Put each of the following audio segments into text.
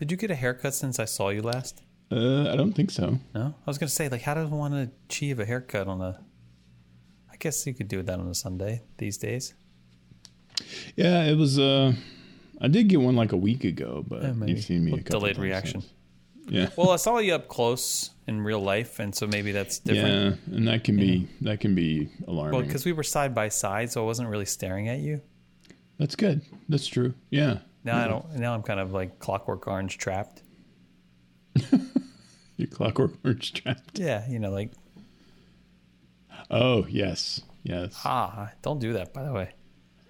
Did you get a haircut since I saw you last? Uh, I don't think so. No, I was gonna say like, how does one achieve a haircut on a? I guess you could do that on a Sunday these days. Yeah, it was. Uh, I did get one like a week ago, but Yeah, you've seen me Well, a delayed reaction. since. Yeah. Well, I saw you up close in real life, and so maybe that's different. Yeah, and that can be that can be alarming. Well, because we were side by side, so I wasn't really staring at you. That's good. That's true. Yeah. Now I don't. Now I'm kind of like Clockwork Orange trapped. Your clockwork orange trapped. Yeah, you know, like Oh yes, yes. ah, don't do that. By the way,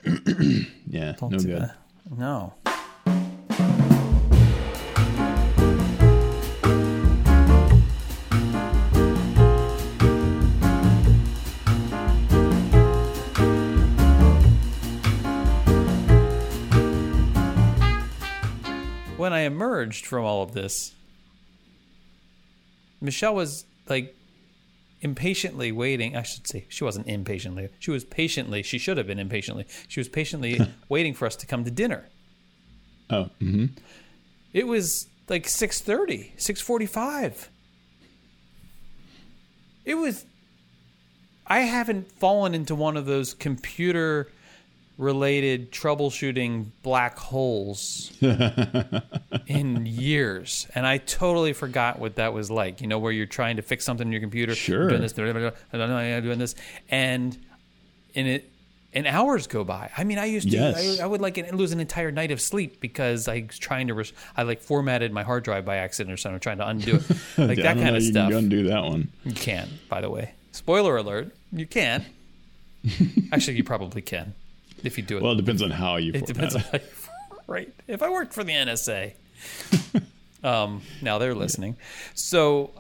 Yeah. don't no do good. that. No. Emerged from all of this, Michelle was like impatiently waiting. I should say she wasn't impatiently. She was patiently. She should have been impatiently. She was patiently waiting for us to come to dinner. Oh. mm-hmm. It was like 6:30, 6:45. It was I haven't fallen into one of those computer related troubleshooting black holes in years and I totally forgot what that was like. You know where you're trying to fix something in your computer, Sure. doing this, doing this and in it and hours go by. I mean, I used to, Yes. I, I would like lose an entire night of sleep because I was trying to, res- I like formatted my hard drive by accident or something, trying to undo it, like that kind of you stuff. can undo that one. You can, by the way. Spoiler alert: you can. Actually, you probably can if you do it. Well, it depends on how you. it depends on how you, right. If I worked for the NSA, um, now they're listening. So,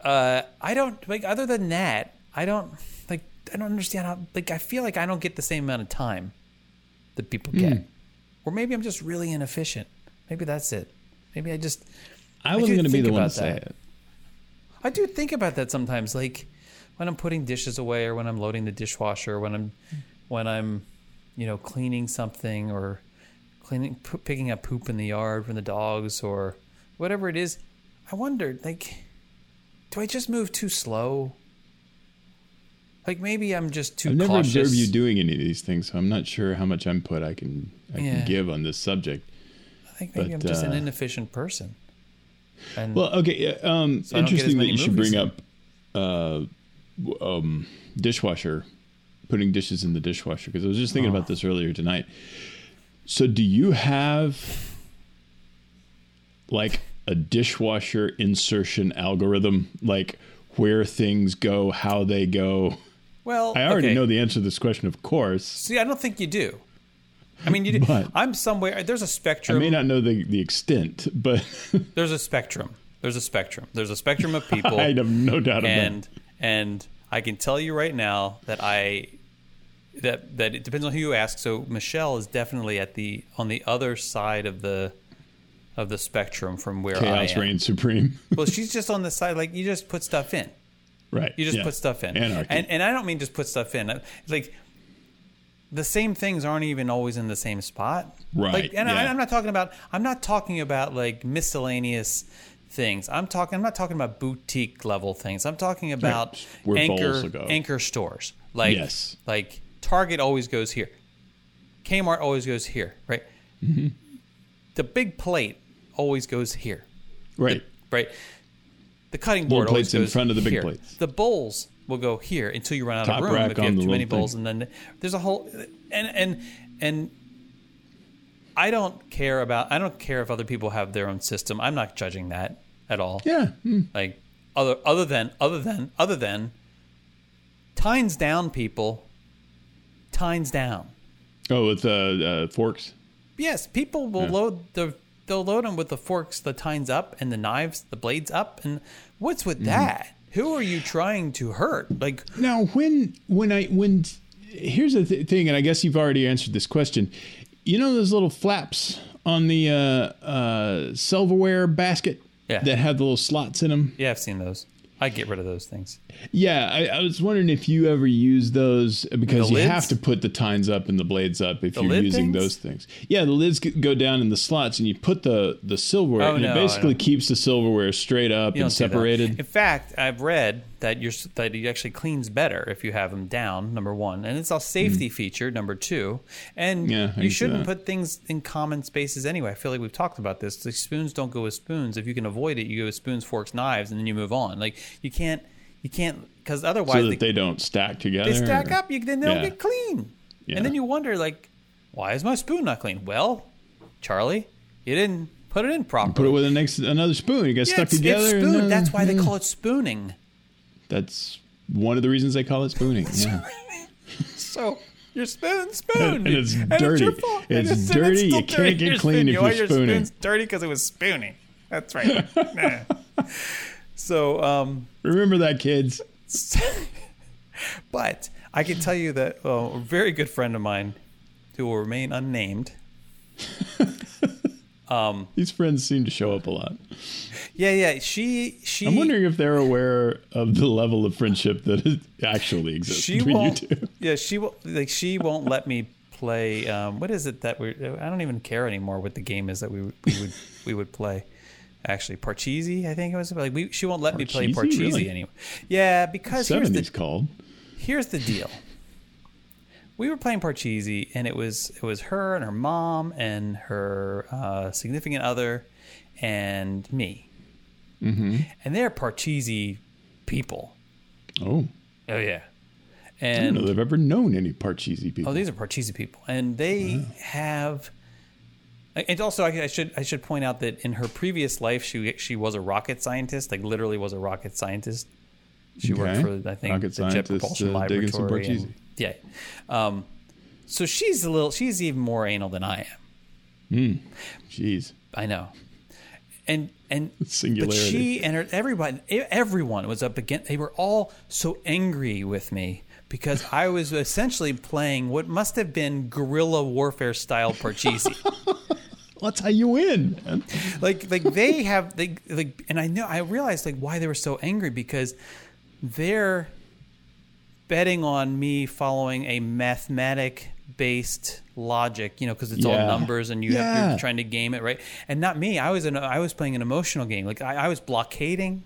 uh, I don't like. Other than that, I don't like. I don't understand how. Like, I feel like I don't get the same amount of time that people get, Hmm. or maybe I'm just really inefficient. Maybe that's it. Maybe I just. I wasn't going to be the one to say that. it. I do think about that sometimes, like when I'm putting dishes away, or when I'm loading the dishwasher, when I'm when I'm, you know, cleaning something, or cleaning, p- picking up poop in the yard from the dogs, or whatever it is. I wondered, like, do I just move too slow? Like maybe I'm just too I've never cautious. observed you doing any of these things, so I'm not sure how much input I can I Yeah. can give on this subject. I think maybe but, I'm just an uh, inefficient person. And Well, okay. Um, So I don't get as interesting that you should bring up uh, um, dishwasher, putting dishes in the dishwasher because I was just thinking Oh. about this earlier tonight. So, do you have like a dishwasher insertion algorithm, like where things go, how they go? well, I already okay. know the answer to this question, of course. See, I don't think you do. I mean, you do. I'm somewhere. There's a spectrum. I may not know the, the extent, but there's a spectrum. There's a spectrum. There's a spectrum of people, I have no doubt about and and I can tell you right now that I that that it depends on who you ask. So Michelle is definitely at the on the other side of the of the spectrum from where chaos reigns supreme. Well, she's just on the side like you just put stuff in. right. You just yeah. put stuff in. Anarchy. And and I don't mean just put stuff in. It's like the same things aren't even always in the same spot. Right, Like, and I, yeah. I'm not talking about. I'm not talking about like miscellaneous things. I'm talking. I'm not talking about boutique level things. I'm talking about Where anchor bowls will go. anchor stores. Like Yes. like Target always goes here. Kmart always goes here. Right. Mm-hmm. The big plate always goes here right. right? The cutting board plates always in goes front of the big here. plates. The bowls will go here until you run out Top of room rack if you on have the too many bowls, thing. and then there's a whole and and and. I don't care about. I don't care if other people have their own system. I'm not judging that at all. Yeah. Hmm. Like other other than other than other than tines down people. Tines down. Oh, with uh, uh, forks. Yes, people will load the they'll load them with the forks, the tines up, and the knives, the blades up. And what's with that? Who are you trying to hurt? Like, Now, when when I when here's the th- thing, and I guess you've already answered this question. You know those little flaps on the uh, uh, silverware basket Yeah. that have the little slots in them. yeah, I've seen those. I get rid of those things. Yeah, I, I was wondering if you ever use those uh, because The you lids? have to put the tines up and the blades up if you're using things? those things. Yeah, the lids go down in the slots, and you put the the silverware, Oh, and no, it basically keeps the silverware straight up You and don't do that. separated. In fact, I've read that you're that it actually cleans better if you have them down. Number one, and it's a safety hmm. feature. Number two, and. Yeah, you shouldn't put things in common spaces anyway. I feel like we've talked about this. The spoons don't go with spoons. If you can avoid it, you go with spoons, forks, knives, and then you move on. Like you can't, you can't, because otherwise so they, that they don't stack together. they stack or- up. You then they don't get clean, Yeah. and then you wonder like, why is my spoon not clean? Well, Charlie, you didn't put it in properly. Put it with the next another spoon. You get yeah, stuck it's, it's together. and, spoon. That's why they call it spooning. That's one of the reasons they call it spooning. Yeah. So your spoon, spoon, And it's dirty. your fault. It's and dirty. still You can't get clean if you you're want your spooning. spoon's dirty because it was spooning. That's right. Nah. so, um, Remember that, kids. but I can tell you that uh, a very good friend of mine, who will remain unnamed. These friends seem to show up a lot. Yeah, yeah. She, she. I'm wondering if they're aware of the level of friendship that actually exists she between won't. you two. Yeah, she will. Like she won't let me play. Um, what is it that we? I don't even care anymore what the game is that we we would we would play. Actually, Parcheesi, I think it was. Like we, she won't let me play Parcheesi? Parcheesi Really? anymore. Yeah, because here's the called. here's the deal. We were playing Parcheesi, and it was it was her and her mom and her uh, significant other, and me. Mm-hmm. And they're Parcheesi people. Oh, Oh yeah. I don't And know they've ever known any Parcheesi people. Oh, these are Parcheesi people, and they have. And also, I I should I should point out that in her previous life, she she was a rocket scientist, like literally was a rocket scientist. She worked Okay. for I think Rocket the Jet Propulsion uh, Laboratory. Yeah, um, so she's a little she's even more anal than I am. Jeez, I know, and and Singularity. But she and her, everybody, everyone was up against. They were all so angry with me because I was essentially playing what must have been guerrilla warfare style Parcheesi. that's how you win. man. like like they have they like, and I know I realized like why they were so angry because they're betting on me following a mathematic based logic, you know, because it's all numbers and you have Yeah. you're trying to game it right. And not me. I was an I was playing an emotional game. Like I, I was blockading.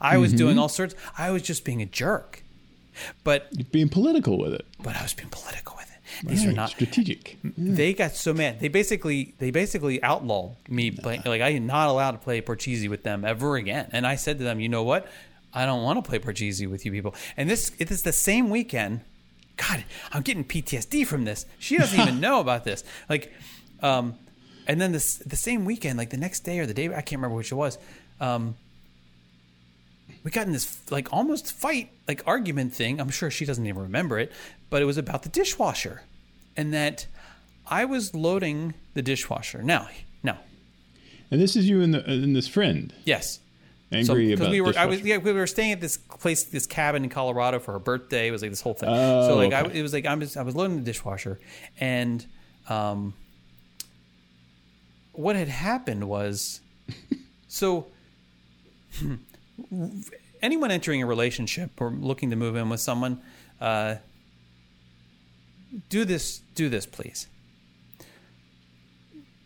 I was Mm-hmm. doing all sorts. I was just being a jerk. But You're being political with it. but I was being political with it. These are not strategic. they got so mad. They basically they basically outlawed me playing. Like I am not allowed to play Parcheesi with them ever again. And I said to them, you know what? I don't want to play Parcheesi with you people. And this it is the same weekend. God, I'm getting PTSD from this. She doesn't even know about this. Like, um, and then this the same weekend, like the next day or the day I can't remember which it was. Um, we got in this like almost fight like argument thing i'm sure she doesn't even remember it but it was about the dishwasher and that i was loading the dishwasher now now And this is you and, the, and this friend yes angry because about we were I was yeah we were staying at this place this cabin in Colorado for her birthday. It was like this whole thing. Oh, so like I, it was like I was I was loading the dishwasher. And um what had happened was so anyone entering a relationship or looking to move in with someone uh, do this do this please.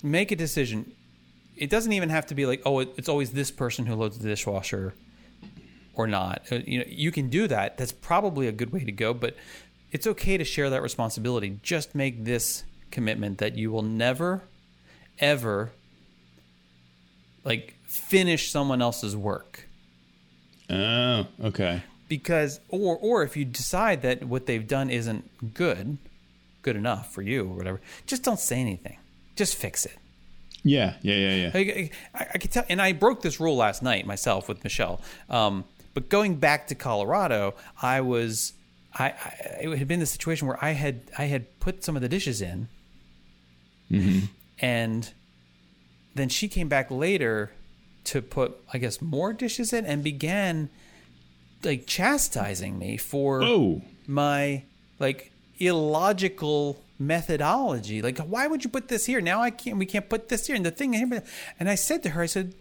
Make a decision it doesn't even have to be like oh it, it's always this person who loads the dishwasher or not. Uh, you know you can do that. That's probably a good way to go but it's okay to share that responsibility. Just make this commitment that you will never ever like finish someone else's work. Oh, okay. because or or if you decide that what they've done isn't good good enough for you or whatever just don't say anything. Just fix it Yeah, yeah, yeah, yeah. I, I, I could tell, and I broke this rule last night myself with Michelle. Um, but going back to Colorado, I was, I, I, it had been the situation where I had, I had put some of the dishes in, and then she came back later to put, I guess, more dishes in, and began like chastising me for Oh, my like illogical methodology. Like, why would you put this here? Now I can't. We can't put this here. And the thing. And I said to her, I said,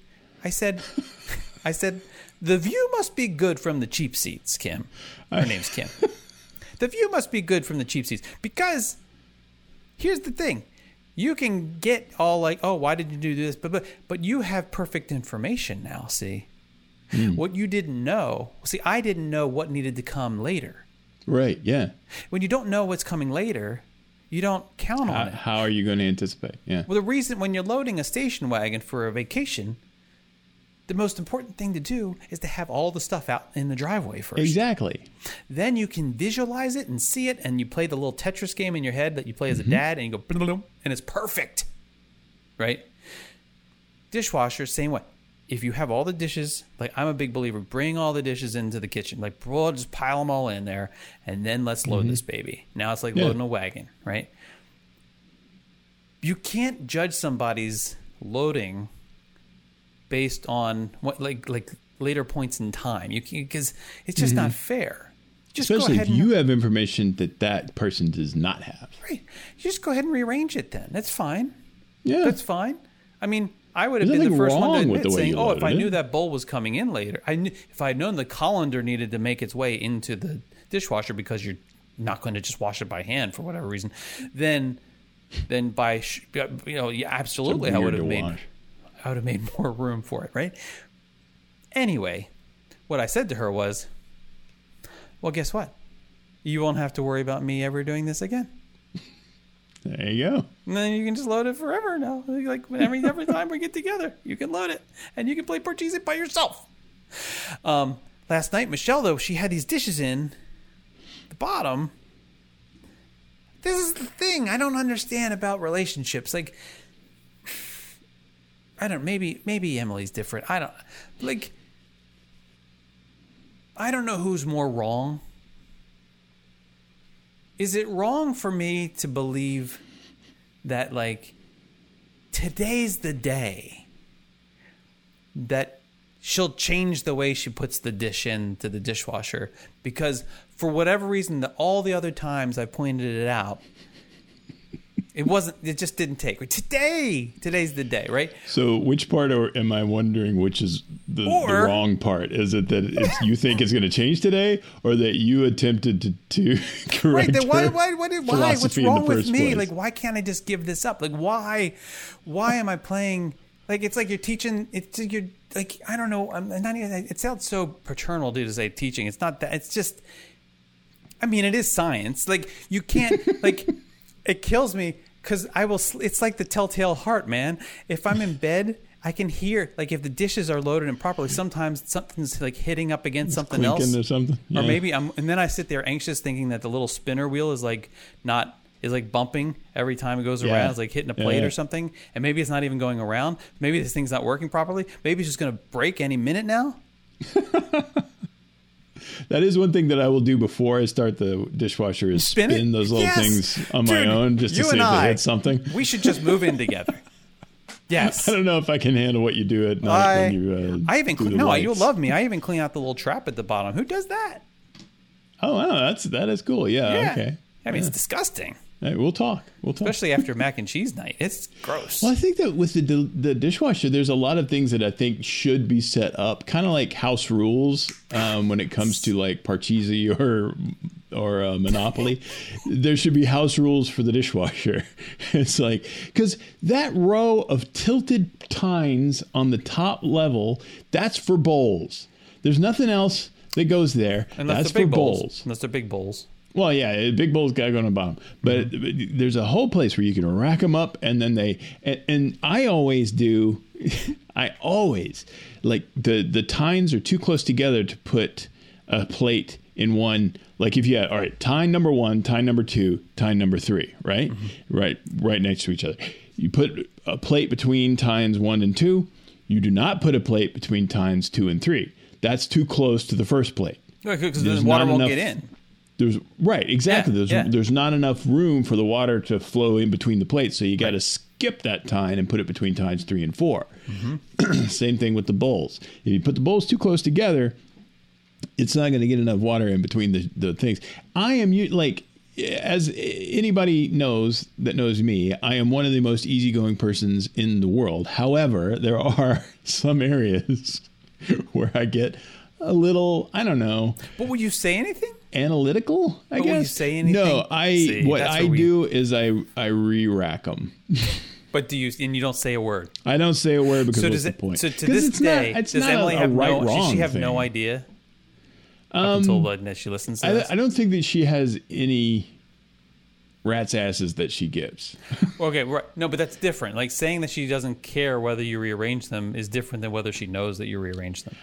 I said, I said, the view must be good from the cheap seats, Kim. Her name's Kim. the view must be good from the cheap seats because here's the thing. You can get all like, oh, why did you do this? But but but you have perfect information now, see? Hmm. What you didn't know. See, I didn't know what needed to come later. Right. Yeah. When you don't know what's coming later, you don't count on How, it. how are you going to anticipate? Yeah. Well, the reason when you're loading a station wagon for a vacation, the most important thing to do is to have all the stuff out in the driveway first. Exactly. Then you can visualize it and see it, and you play the little Tetris game in your head that you play as a mm-hmm. dad, and you go, and it's perfect. Right? Dishwasher, same way. If you have all the dishes, like I'm a big believer, bring all the dishes into the kitchen. Like, bro, just pile them all in there, and then let's load mm-hmm. this baby. Now it's like Yeah. loading a wagon, right? You can't judge somebody's loading based on what like like later points in time. You because it's just not mm-hmm. fair. Just Especially go if you and have information that that person does not have. right. You just go ahead and rearrange it. Then that's fine. Yeah. That's fine. I mean, I would have There's been the first one to admit saying, "Oh, if I it." knew that bowl was coming in later, I knew if I had known the colander needed to make its way into the dishwasher because you're not going to just wash it by hand for whatever reason, then then by sh- you know, yeah, absolutely, I would have made wash. I would have made more room for it, right? Anyway, what I said to her was, "Well, guess what? You won't have to worry about me ever doing this again." There you go. And then you can just load it forever now. Like every every time we get together, you can load it and you can play Parcheesi by yourself. Um, last night, Michelle though she had these dishes in the bottom. This is the thing I don't understand about relationships. Like, I don't. Maybe maybe Emily's different. I don't like. I don't know who's more wrong. Is it wrong for me to believe that like today's the day that she'll change the way she puts the dish into the dishwasher? Because for whatever reason that all the other times I pointed it out it wasn't it just didn't take. Today today's the day right? So, which part or am I wondering which is the, the wrong part? Is it that it's, you think it's going to change today, or that you attempted to, to correct right then why why why, did, why what's philosophy in the wrong with me? place? like why can't i just give this up? Like why why am i playing like it's like you're teaching it's you're like i don't know i'm not even it sounds so paternal dude, to say teaching. It's not that it's just i mean it is science. Like you can't like it kills me because i will it's like the telltale heart man if i'm in bed I can hear like if the dishes are loaded improperly. Sometimes something's like hitting up against something else, or something? or maybe I'm, and then I sit there anxious, thinking that the little spinner wheel is like not is like bumping every time it goes Yeah. around. It's like hitting a plate Yeah. or something, and maybe it's not even going around. Maybe this thing's not working properly. Maybe it's just going to break any minute now. That is one thing that I will do before I start the dishwasher is Spin spin, those little Yes! things on my own just to see if I, it hits something. We should just move in together. Yes. I don't know if I can handle what you do at night I, when you. Uh, I even clean, no, lights. you'll love me. I even clean out the little trap at the bottom. Who does that? Oh, wow, that's that is cool. Yeah. Yeah. Okay. I mean, it's disgusting, right, we'll talk. We'll talk. especially after mac and cheese night. It's gross. Well, I think that with the the dishwasher, there's a lot of things that I think should be set up, kind of like house rules um, when it comes to like Parcheesi or or uh, Monopoly. there should be house rules for the dishwasher. it's like because that row of tilted tines on the top level, that's for bowls. There's nothing else that goes there. Unless that's for bowls. bowls. Unless they're big bowls. Well, yeah, big bowl's got to go on the bottom, but, but there's a whole place where you can rack them up, and then they and, and I always do, I always like the the tines are too close together to put a plate in one. Like if you had all right, tine number one, tine number two, tine number three, right, mm-hmm. right, right next to each other. You put a plate between tines one and two. You do not put a plate between tines two and three. That's too close to the first plate. Because There's the water won't enough- get in. There's right, exactly. Yeah, there's yeah. there's not enough room for the water to flow in between the plates, so you got to skip that tine and put it between tines three and 4 Mm-hmm. Same thing with the bowls. If you put the bowls too close together, it's not going to get enough water in between the, the things. I am like as anybody knows that knows me, I am one of the most easygoing persons in the world. However, there are some areas where I get a little, I don't know, But would you say anything? Analytical. I But will guess. you say anything? No, I. See, what I where we- do is I I re-rack them. But do you and you don't say a word? I don't say a word because So what's does the it? point? So to this it's day, not, it's does not Emily a, have a right no? Does she have thing. no idea? Up um, until that she listens to I. I don't think that she has any rat's asses that she gives. Okay, right. No, but that's different. Like saying that she doesn't care whether you rearrange them is different than whether she knows that you rearrange them.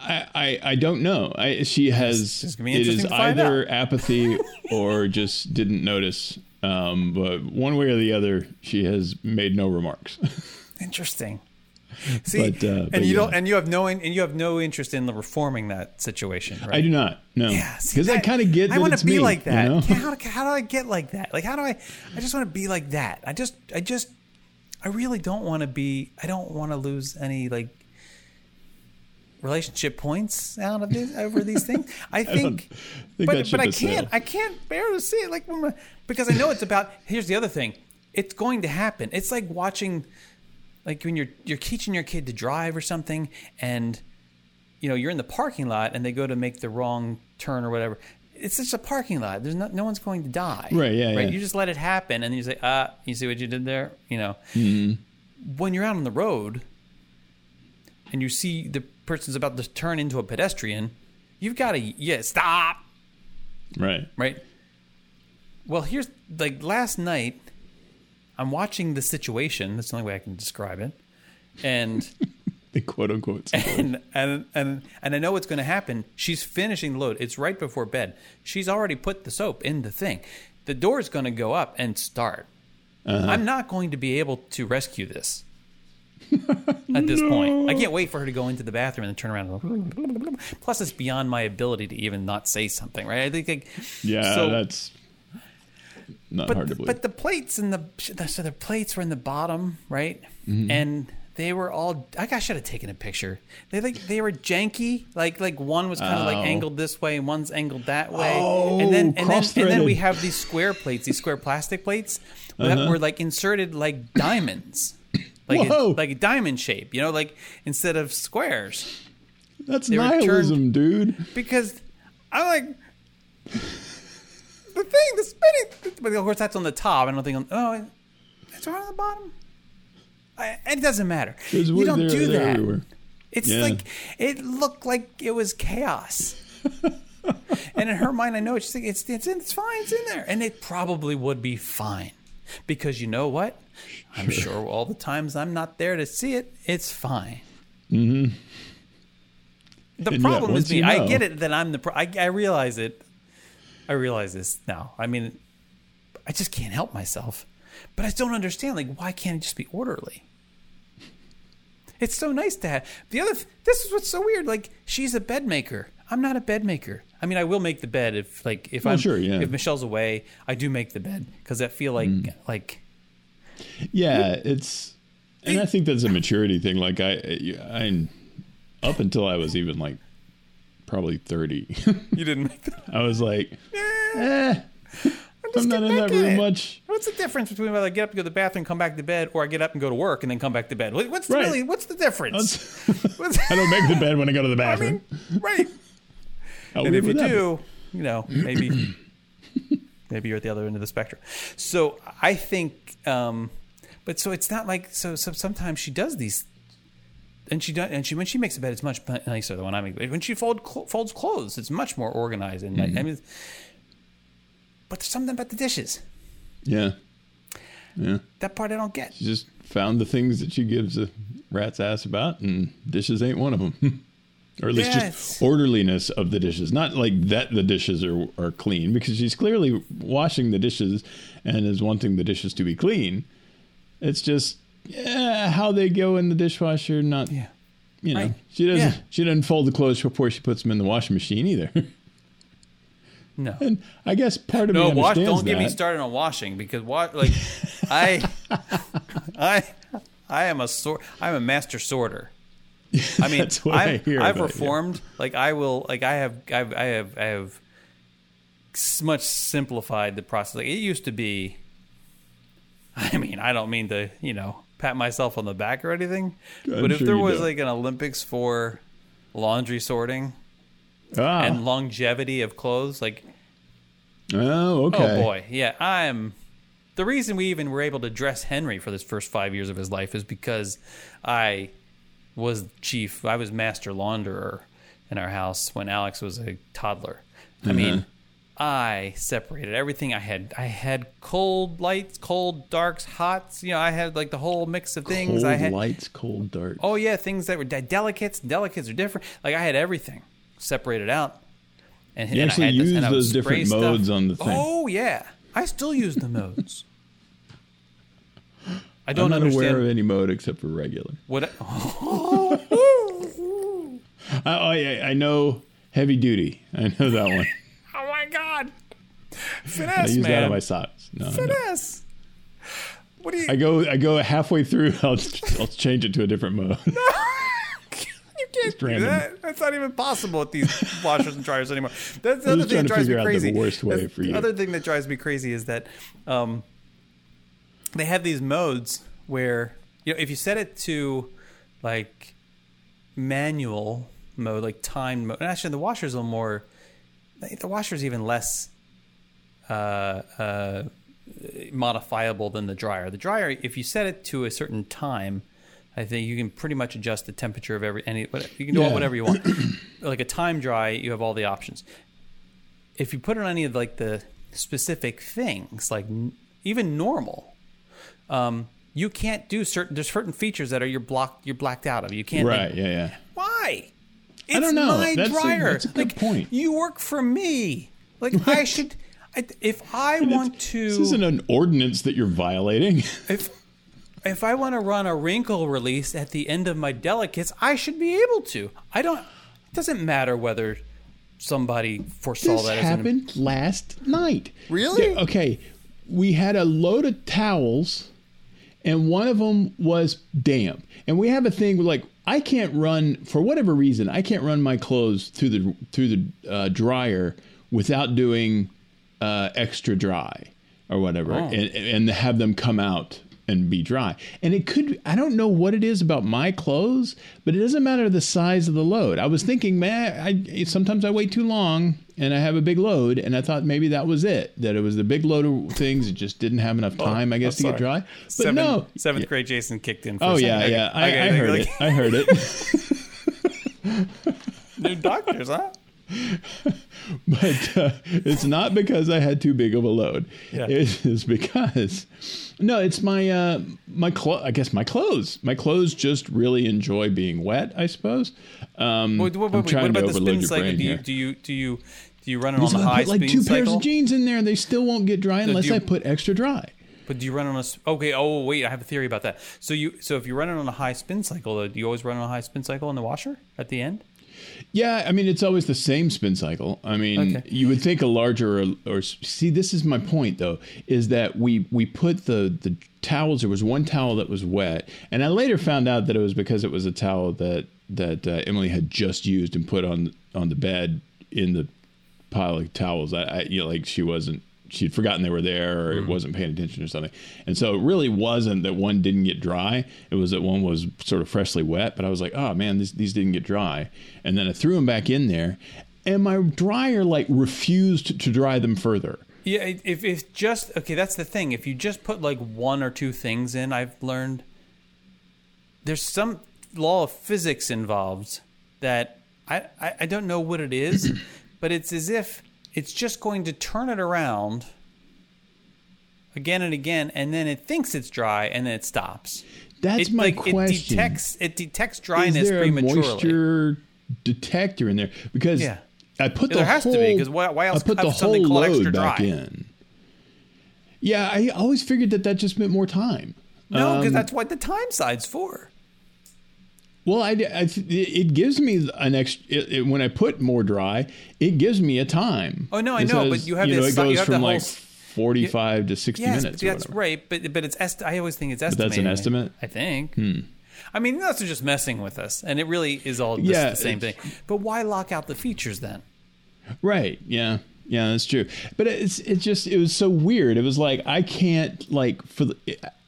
I, I, I don't know. I, she has It's gonna be it is either apathy or just didn't notice. Um, but one way or the other, she has made no remarks. Interesting. See, But, uh, and but you yeah. don't, and you have no, and you have no interest in the reforming that situation, right? I do not. No, Yeah, because I kind of get. I want to be me, like that. You know? how, do- how do I get like that? Like, how do I? I just want to be like that. I just, I just, I really don't want to be. I don't want to lose any like relationship points out of this over these things. I think, think but but I can't. I can't bear to see it like because I know it's about. Here's the other thing. It's going to happen. It's like watching, like when you're you're teaching your kid to drive or something, and you know you're in the parking lot and they go to make the wrong turn or whatever. It's just a parking lot. There's no no one's going to die. Right, yeah, Right. yeah. You just let it happen, and you say, ah, you see what you did there. You know, Mm-hmm. when you're out on the road and you see the person's about to turn into a pedestrian, you've got to yeah stop Right. right? Well, here's like last night, I'm watching the situation. That's the only way I can describe it, and The quote unquote. and and and and I know what's going to happen. She's finishing the load. It's right before bed. She's already put the soap in the thing. The door's going to go up and start. Uh-huh. I'm not going to be able to rescue this. At this point, I can't wait for her to go into the bathroom and then turn around. And Plus, it's beyond my ability to even not say something, right? I think, like, yeah, so- that's not but hard the, to believe. but the plates and the so the plates were in the bottom, right? Mm-hmm. And they were all. I I should have taken a picture. They like they were janky. Like like one was kind of like Oh. angled this way and one's angled that way. Oh, and then and then and then we have these square plates, these square plastic plates that Uh-huh. were like inserted like diamonds. Like Whoa. like a diamond shape, you know, like instead of squares. that's nihilism, dude. Because I'm like the thing, the spinning. But of course, that's on the top. I don't think. Oh, it's right on the bottom. I, it doesn't matter. There's You don't there- do that. everywhere. It's Yeah. like it looked like it was chaos. and in her mind, I know. Like, it's it's it's fine. It's in there, and it probably would be fine because you know what? I'm sure all the times I'm not there to see it, it's fine. Mm-hmm. The And problem is me. you I get it that I'm the. Pro- I, I realize it. I realize this now. I mean, I just can't help myself. But I don't understand. Like, why can't it just be orderly? It's so nice to have the other. This is what's so weird. Like, she's a bed maker. I'm not a bed maker. I mean, I will make the bed if, like, if Well, I'm sure, yeah. if Michelle's away, I do make the bed because I feel like Mm. like Yeah, it's, and I think that's a maturity thing. Like I, I, up until I was even like probably thirty, you didn't make the. I was like, eh, I'm not in that room it. much. What's the difference between whether I get up and go to the bathroom, come back to bed, or I get up and go to work and then come back to bed? What's the Right. really? What's the difference? What's- I don't make the bed when I go to the I bathroom. mean, right. How and if you that be? do, you know, maybe maybe you're at the other end of the spectrum. So I think, um, but so it's not like so. So sometimes she does these, and she does, and she when she makes a bed, it's much nicer than when I make. When she fold, cl- folds clothes, it's much more organized. And I, I mean, but there's something about the dishes yeah, yeah. that part I don't get. She just found the things that she gives a rat's ass about, and dishes ain't one of them. or at least Yeah, just orderliness of the dishes. Not like that the dishes are, are clean, because she's clearly washing the dishes and is wanting the dishes to be clean. It's just yeah, how they go in the dishwasher. Not Yeah. you know Right. she doesn't Yeah. she doesn't fold the clothes before she puts them in the washing machine either. No. and I guess part of No, me wash. understands Don't get me started on washing because what? Like, I, I, I am a sort. I'm a master sorter. I mean, That's what I I've, hear I've reformed. Like, I will. Like, I have. I've, I have. I have much simplified the process. Like, it used to be. I mean, I don't mean to, you know, pat myself on the back or anything, I'm but if sure there was don't. like an Olympics for laundry sorting Ah. and longevity of clothes. Like, oh, okay. oh boy, yeah, I'm. The reason we even were able to dress Henry for this first five years of his life is because I was chief. I was master launderer in our house when Alex was a toddler. I mean, mm-hmm. I separated everything. I had I had cold lights, cold darks, hots. You know, I had like the whole mix of things. Cold I had lights, cold dark. oh yeah, things that were de- delicates. Delicates are different. Like I had everything separated out. And, You and actually I had this- use those different stuff. modes on the thing. Oh yeah, I still use the modes. I I'm don't not understand aware of any mode except for regular. what. I- I, oh, yeah, I know heavy duty. I know that one. oh my god, I finesse use that man, on my socks. No, no. finesse. What do you? I go I go halfway through. I'll I'll change it to a different mode. you can't do random. that. That's not even possible with these washers and dryers anymore. That's the I'm other thing that drives me crazy. the worst way That's- for you. The other thing that drives me crazy is that um, they have these modes where you know if you set it to like manual mode, like time mode. And actually, the washer's a little more. The washer's even less uh, uh, modifiable than the dryer. The dryer, if you set it to a certain time, I think you can pretty much adjust the temperature of every any. You can do Yeah. whatever you want. like a time dry, you have all the options. If you put it on any of like the specific things, like n- even normal, um, you can't do certain. There's certain features that are you're blocked. You're blacked out of. You can't. Right? Yeah, yeah. Why? It's don't know. my That's a- that's a good like, point. You work for me. Like I should. I, if I want to, This isn't an ordinance that you're violating. if if I want to run a wrinkle release at the end of my delicates, I should be able to. I don't. It doesn't matter whether somebody foresaw this that. as an- happened last night. Really? Yeah, okay, we had a load of towels, and one of them was damp. And we have a thing like, I can't run for whatever reason. I can't run my clothes through the through the uh, dryer without doing uh, extra dry or whatever, Oh. and and have them come out and be dry. And it could I don't know what it is about my clothes, but it doesn't matter the size of the load. I was thinking, man, I sometimes I wait too long and I have a big load, and I thought maybe that was it. That it was the big load of things. It just didn't have enough time, I guess, to get Oh, dry. But Seventh, no, seventh grade Jason kicked in. For Oh yeah, second. yeah. I, Okay, I heard like- it. I heard it. New doctors, huh? but uh, it's not because I had too big of a load. Yeah. It is because no, it's my uh, my clo- I guess my clothes. My clothes just really enjoy being wet. I suppose. Um, Wait, wait, wait, I'm trying what to about the overload spin your cycle? brain Do you, here. do you do you do you run it on the high put like two cycle? pairs of jeans in there, and they still won't get dry unless you- I put extra dry. But do you run on a okay? Oh wait, I have a theory about that. So you so if you're running on a high spin cycle, though, do you always run on a high spin cycle in the washer at the end? Yeah, I mean it's always the same spin cycle. I mean, Okay. you would think a larger or, or see. This is my point though, is that we we put the the towels. There was one towel that was wet, and I later found out that it was because it was a towel that that uh, Emily had just used and put on on the bed in the pile of towels. I, I you know, like she wasn't. She'd forgotten they were there, or it wasn't paying attention or something. And so it really wasn't that one didn't get dry. It was that one was sort of freshly wet. But I was like, oh man, these these didn't get dry. And then I threw them back in there, and my dryer like refused to dry them further. Yeah, if if just okay, that's the thing. If you just put like one or two things in, I've learned there's some law of physics involved that I I, I don't know what it is, but it's as if it's just going to turn it around again and again, and then it thinks it's dry, and then it stops. That's it, my like, question. It detects it detects Is dryness there a moisture detector in there? Because Yeah. I put Yeah, the there has to whole, be, 'cause why- why else I put the something whole called extra load back dry? in. Yeah, I always figured that that just meant more time. No, because Um, that's what the time side's for. Well, I, I th- it gives me an extra. It, it- when I put more dry, it gives me a time. Oh, no, I It know, says, but you have you know this- it goes you from like forty-five to sixty Yes, minutes. that's right. But but it's est- I always think it's that's an estimate? I think. Hmm. I mean, that's just messing with us, and it really is all just Yeah, the same thing. But why lock out the features then? Right? Yeah. Yeah, that's true. But it's it just it was so weird. It was like I can't like for the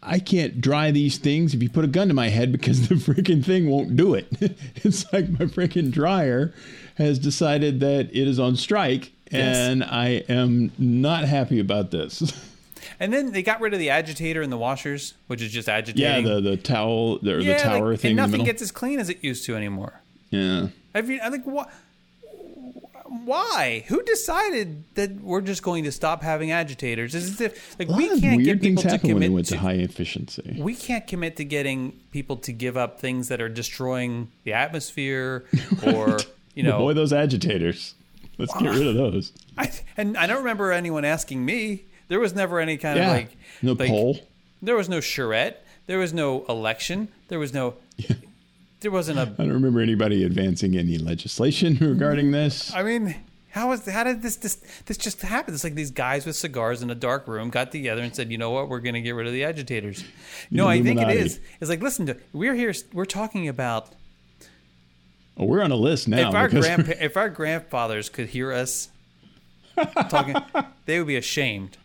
I can't dry these things if you put a gun to my head because the freaking thing won't do it. it's like my freaking dryer has decided that it is on strike Yes. and I am not happy about this. And then they got rid of the agitator in the washers, which is just agitating. yeah, the the towel or Yeah, the tower like, thing and nothing gets as clean as it used to anymore. yeah. I mean, I think what. Why? Who decided that we're just going to stop having agitators? It's as if like we can't weird get things people to happen when commit went to, to, high efficiency. we can't commit to getting people to give up things that are destroying the atmosphere or you know Boy, those agitators. Let's get rid of those. I, and I don't remember anyone asking me. There was never any kind Yeah. of like no like, poll. There was no charrette. There was no election. There was no. There wasn't a. I don't remember anybody advancing any legislation regarding this. I mean, how is how did this this this just happen? It's like these guys with cigars in a dark room got together and said, "You know what? We're going to get rid of the agitators." No, I think it is. It's like listen to we're here. We're talking about Oh, we're on a list now. if our grandpa if our grandfathers could hear us talking, they would be ashamed.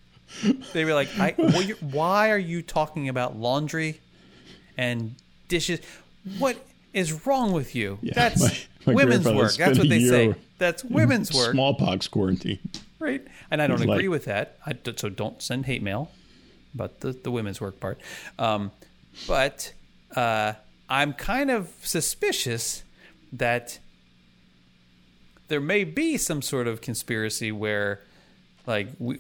They'd be like, I, "Why are you talking about laundry and dishes? What is wrong with you? Yeah, That's my- my women's work. That's what they say. That's women's work, smallpox quarantine. right?" And I don't agree like- with that. I, so don't send hate mail about the, the women's work part. Um, but uh, I'm kind of suspicious that there may be some sort of conspiracy where like we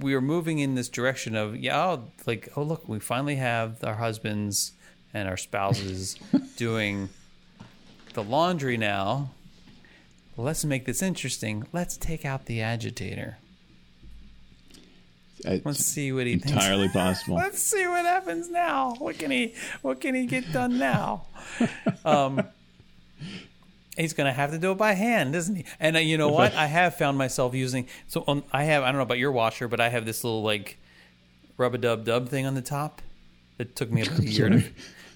we are moving in this direction of yeah oh, like oh look we finally have our husbands and our spouses doing the laundry now let's make this interesting let's take out the agitator let's see what he thinks entirely possible. Let's see what happens now. What can he what can he get done now? Um He's going to have to do it by hand, isn't he? And uh, you know what? I have found myself using so um, I have I don't know about your washer, but I have this little like rub a dub dub thing on the top. It took me a year to.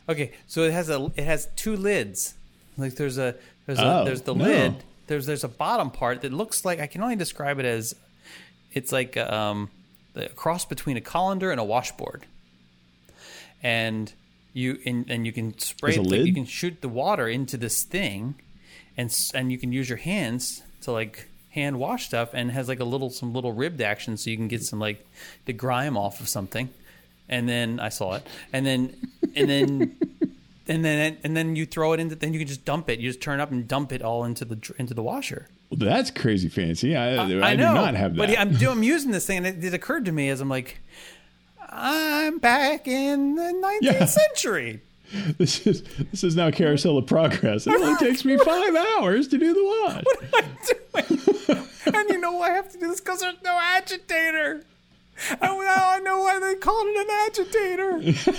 Okay, so it has a it has two lids. Like there's a there's Oh, a there's the no. lid. There's there's a bottom part that looks like I can only describe it as it's like um a cross between a colander and a washboard. And you and, and you can spray it, like, you can shoot the water into this thing and and you can use your hands to like hand wash stuff and has like a little some little ribbed action so you can get some like the grime off of something and then I saw it and then and then and then and then you throw it into then you can just dump it you just turn up and dump it all into the into the washer Well, that's crazy fancy. I, I, I do know, not have that. but I'm doing I'm using this thing and it, it occurred to me as I'm like I'm back in the 19th Yeah. century this is this is now carousel of progress. It only takes me five hours to do the wash. What am I doing? and you know why I have to do this? Because there's no agitator. And now I know why they called it an agitator.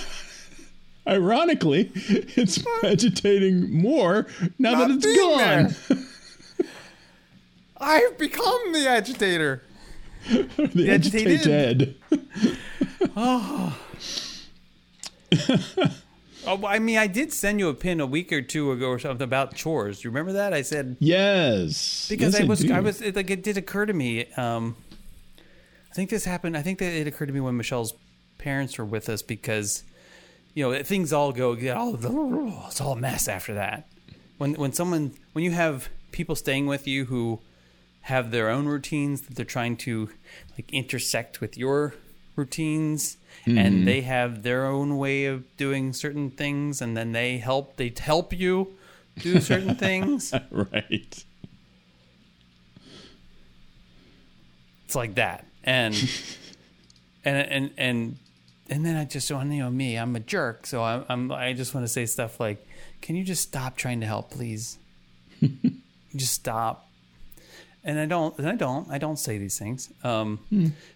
Ironically, it's agitating more now that it's gone. I've become the agitator. the agitated. agitated. Oh, well, I mean, I did send you a pin a week or two ago or something about chores. Do you remember that? I said Yes. because Yes, I was, do. I was, it, like, it did occur to me. Um, I think this happened. I think that it occurred to me when Michelle's parents were with us because, you know, things all go, get all the it's all a mess after that. When when someone when you have people staying with you who have their own routines that they're trying to like intersect with your routines and mm-hmm. they have their own way of doing certain things and then they help they help you do certain things right. it's like that and and and and and then i just want you know me i'm a jerk. So i'm, I'm i just want to say stuff like can you just stop trying to help please? Just stop. And i don't and i don't i don't say these things. Um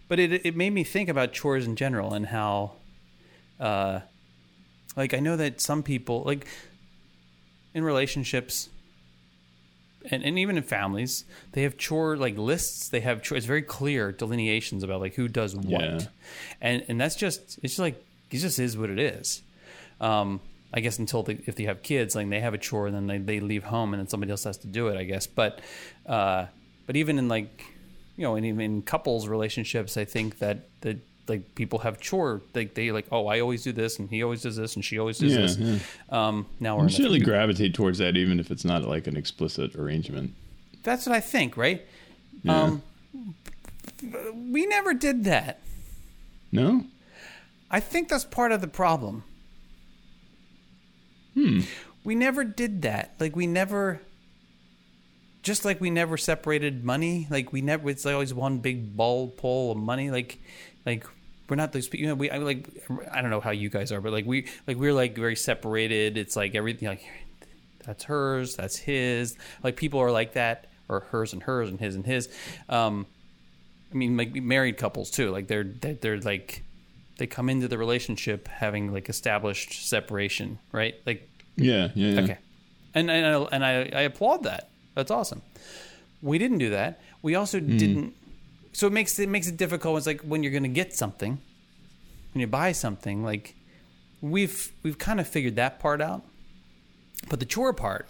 but it it made me think about chores in general and how uh like i know that some people like in relationships and, and even in families, they have chore like lists. They have chore, it's very clear delineations about like who does what, Yeah. and and that's just it's just like it just is what it is. Um, I guess until they, if they have kids, like they have a chore and then they, they leave home and then somebody else has to do it. I guess, but uh, but even in like you know, and even in couples relationships, I think that that like people have chore like they like oh I always do this and he always does this and she always does Yeah, this. yeah. Um, now we're certainly gravitate towards that, even if it's not like an explicit arrangement. that's what I think, right? Yeah. Um, we never did that. No? I think that's part of the problem. Hmm. We never did that. Like we never just like we never separated money. Like we never it's always one big ball pole of money. Like like we're not those people you know, we I like I don't know how you guys are, but like we like we're like very separated. It's like everything like that's hers, that's his. Like people are like that, or hers and hers and his and his. Um I mean, like married couples too. Like they're they're, they're like they come into the relationship having like established separation, right? Like Yeah, yeah. yeah. okay, and and I, and I, I applaud that. That's awesome. We didn't do that. We also didn't. So it makes it makes it difficult. It's like when you're going to get something, when you buy something, like we've we've kind of figured that part out, but the chore part.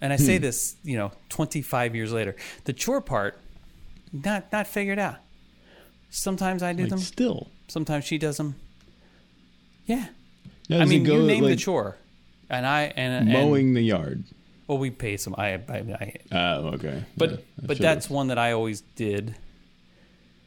And I say hmm. this, you know, 25 years later, the chore part, not not figured out. Sometimes I do Like them. still. Sometimes she does them. Yeah. I mean, go, you name the chore, and I and and- Mowing the yard. Well, we pay some. I, I, I Oh, okay. but Yeah, but that's one that I always did.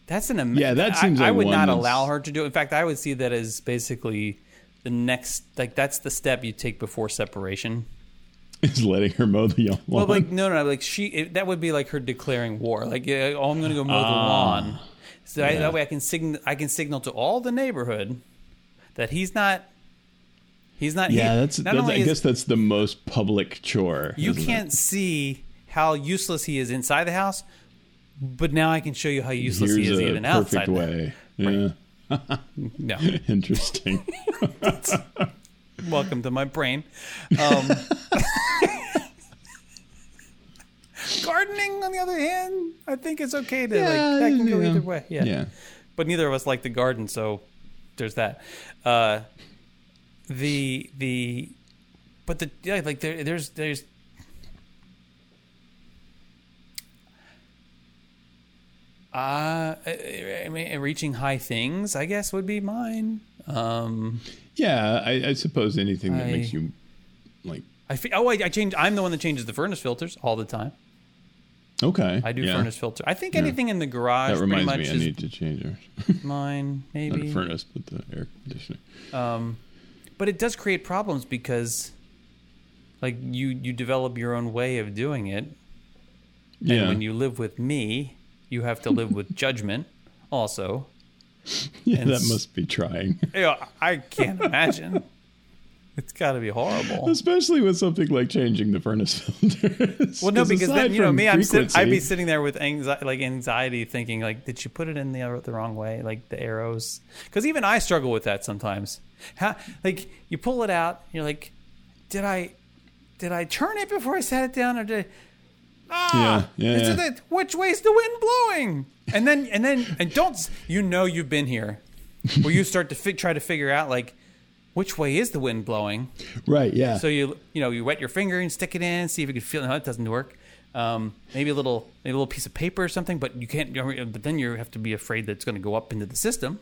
That's an am- Yeah, that seems I, like would one not that's- allow her to do. it. In fact, I would see that as basically the next. Like that's the step you take before separation. is letting her mow the lawn. Well, like no, no, no, like she. It, that would be like her declaring war. Like, yeah, oh, I'm going to go mow the Ah, lawn. So I, that way, I can signal. I can signal to all the neighborhood that he's not. He's not. yeah, he, that's, that's I is- guess that's the most public chore. you isn't it? can't see how useless he is inside the house, but now I can show you how useless Here's he is even outside. way. Yeah. No, Interesting. welcome to my brain. Um, gardening, on the other hand, I think it's okay to like that can go yeah. either way. Yeah. Yeah. but neither of us like the garden, so there's that. Uh, the the but the yeah, like there there's there's uh I mean reaching high things I guess would be mine. Um Yeah, I, I suppose anything that I- makes you like I fe- oh I, I change I'm the one that changes the furnace filters all the time. okay. I do yeah. furnace filter. I think anything in the garage That pretty reminds much me, I need to change ours. mine Not maybe. a furnace, but the air conditioner. Um, but it does create problems because, like, you you develop your own way of doing it, and Yeah. when you live with me, you have to live with judgment. Also, yeah, and that must be trying. you know, I can't imagine. It's got to be horrible. Especially with something like changing the furnace filters. Well, no, because then you know me, I'm sit- I'd be sitting there with anxiety, like anxiety, thinking like, did you put it in the the wrong way, like the arrows? Because even I struggle with that sometimes. How, like you pull it out, you're like, did I, did I turn it before I sat it down, or did? Ah, Yeah, yeah, is yeah. it- which way's the wind blowing? And then and then and don't you know you've been here, where you start to fi- try to figure out like. Which way is the wind blowing? Right, yeah. So you you know you wet your finger and stick it in, see if you can feel. No, it doesn't work. Um, maybe a little maybe a little piece of paper or something, but you can't. But then you have to be afraid that it's going to go up into the system.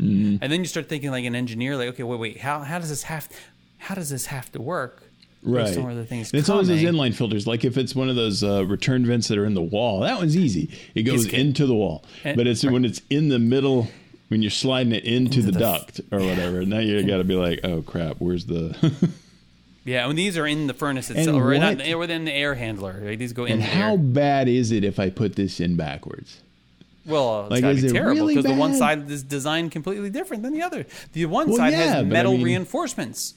Mm-hmm. And then you start thinking like an engineer, like okay, wait, wait, how how does this have how does this have to work? right. Where the thing's it's always those inline filters. Like if it's one of those uh, return vents that are in the wall, that one's easy. It goes into the wall. And- but it's when it's in the middle, when you're sliding it into, the, the duct or whatever. Now you got to be like, oh crap, where's the? Yeah, when these are in the furnace itself, or what- not, or within the air handler, right? these go in. and the how air. bad is it if I put this in backwards? Well, it's Like, gotta is be it terrible really because the one side is designed completely different than the other. The one Well, side yeah, has but I metal mean- reinforcements.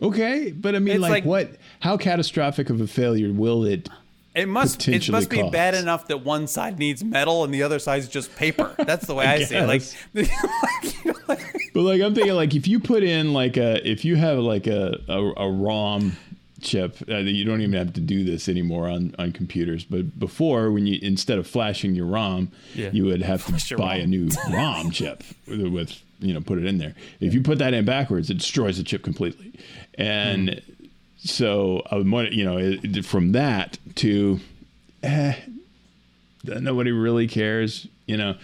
Okay, but I mean, like, like- what? How catastrophic of a failure will it? It must it must be bad enough that one side needs metal and the other side's just paper. That's the way I, see it. Like, like, you know, like- But like, I'm thinking, like, if you put in like a, if you have like a a, a ROM chip, uh, you don't even have to do this anymore on on computers. But before, when you instead of flashing your ROM, Yeah. you would have Flash to buy ROM. a new ROM chip with, with you know put it in there. If you put that in backwards, it destroys the chip completely. And Hmm. So, would you know, it, from that to. Eh, nobody really cares, you know,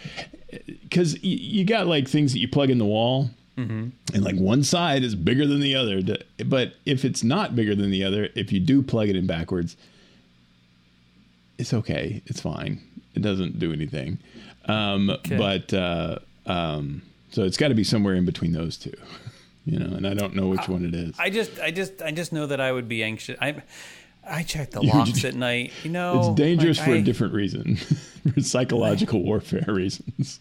because you, you got like things that you plug in the wall. And like one side is bigger than the other, but if it's not bigger than the other, if you do plug it in backwards, it's okay. It's fine. It doesn't do anything. Um, Okay. But uh, um, so it's got to be somewhere in between those two, you know. And I don't know which one it is. I just, I just, I just know that I would be anxious. I, I check the locks at night. You know, it's dangerous like, for I- a different reason, for psychological warfare reasons.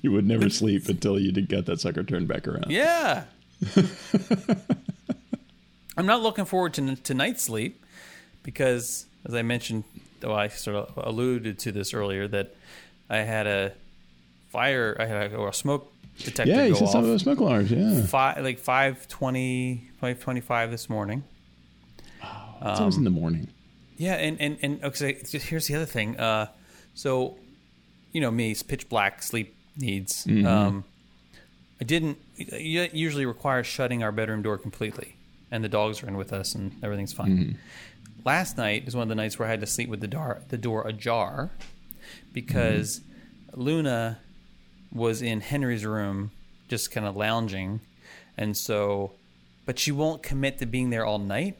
You would never sleep until you did get that sucker turned back around. Yeah. I'm not looking forward to to night sleep because, as I mentioned, though I sort of alluded to this earlier, that I had a fire, I had a, or a smoke detector Yeah, he said something about smoke alarms. Yeah, Five, like 520, 525 this morning. it's always in the morning. Yeah, and and and okay, here's the other thing. Uh, so, you know me, it's pitch black sleep needs. Um, I didn't. It usually requires shutting our bedroom door completely, and the dogs are in with us, and everything's fine. Last night is one of the nights where I had to sleep with the door the door ajar because Luna was in Henry's room, just kind of lounging, and so, but she won't commit to being there all night.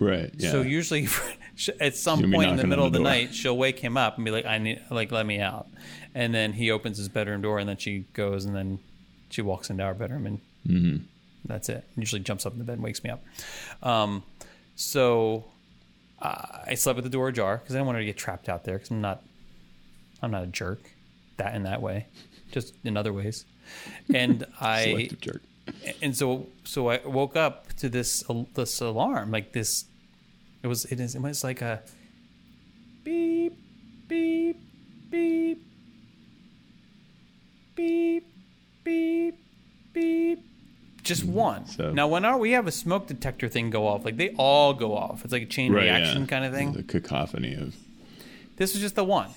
Right. Yeah. So usually, at some point in the middle on of the the door. night, she'll wake him up and be like, "I need, like, let me out." And then he opens his bedroom door, and then she goes, and then she walks into our bedroom, and Mm-hmm. that's it. Usually jumps up in the bed and wakes me up. Um, so I slept with the door ajar because I didn't want her to get trapped out there because I'm not, I'm not a jerk, that in that way, just in other ways. And I and so so I woke up to this this alarm like this it was it is it was like a beep beep beep beep beep beep just mm-hmm. one So- now when our we have a smoke detector thing go off like they all go off it's like a chain Right. reaction yeah. kind of thing The cacophony of. this was just the one.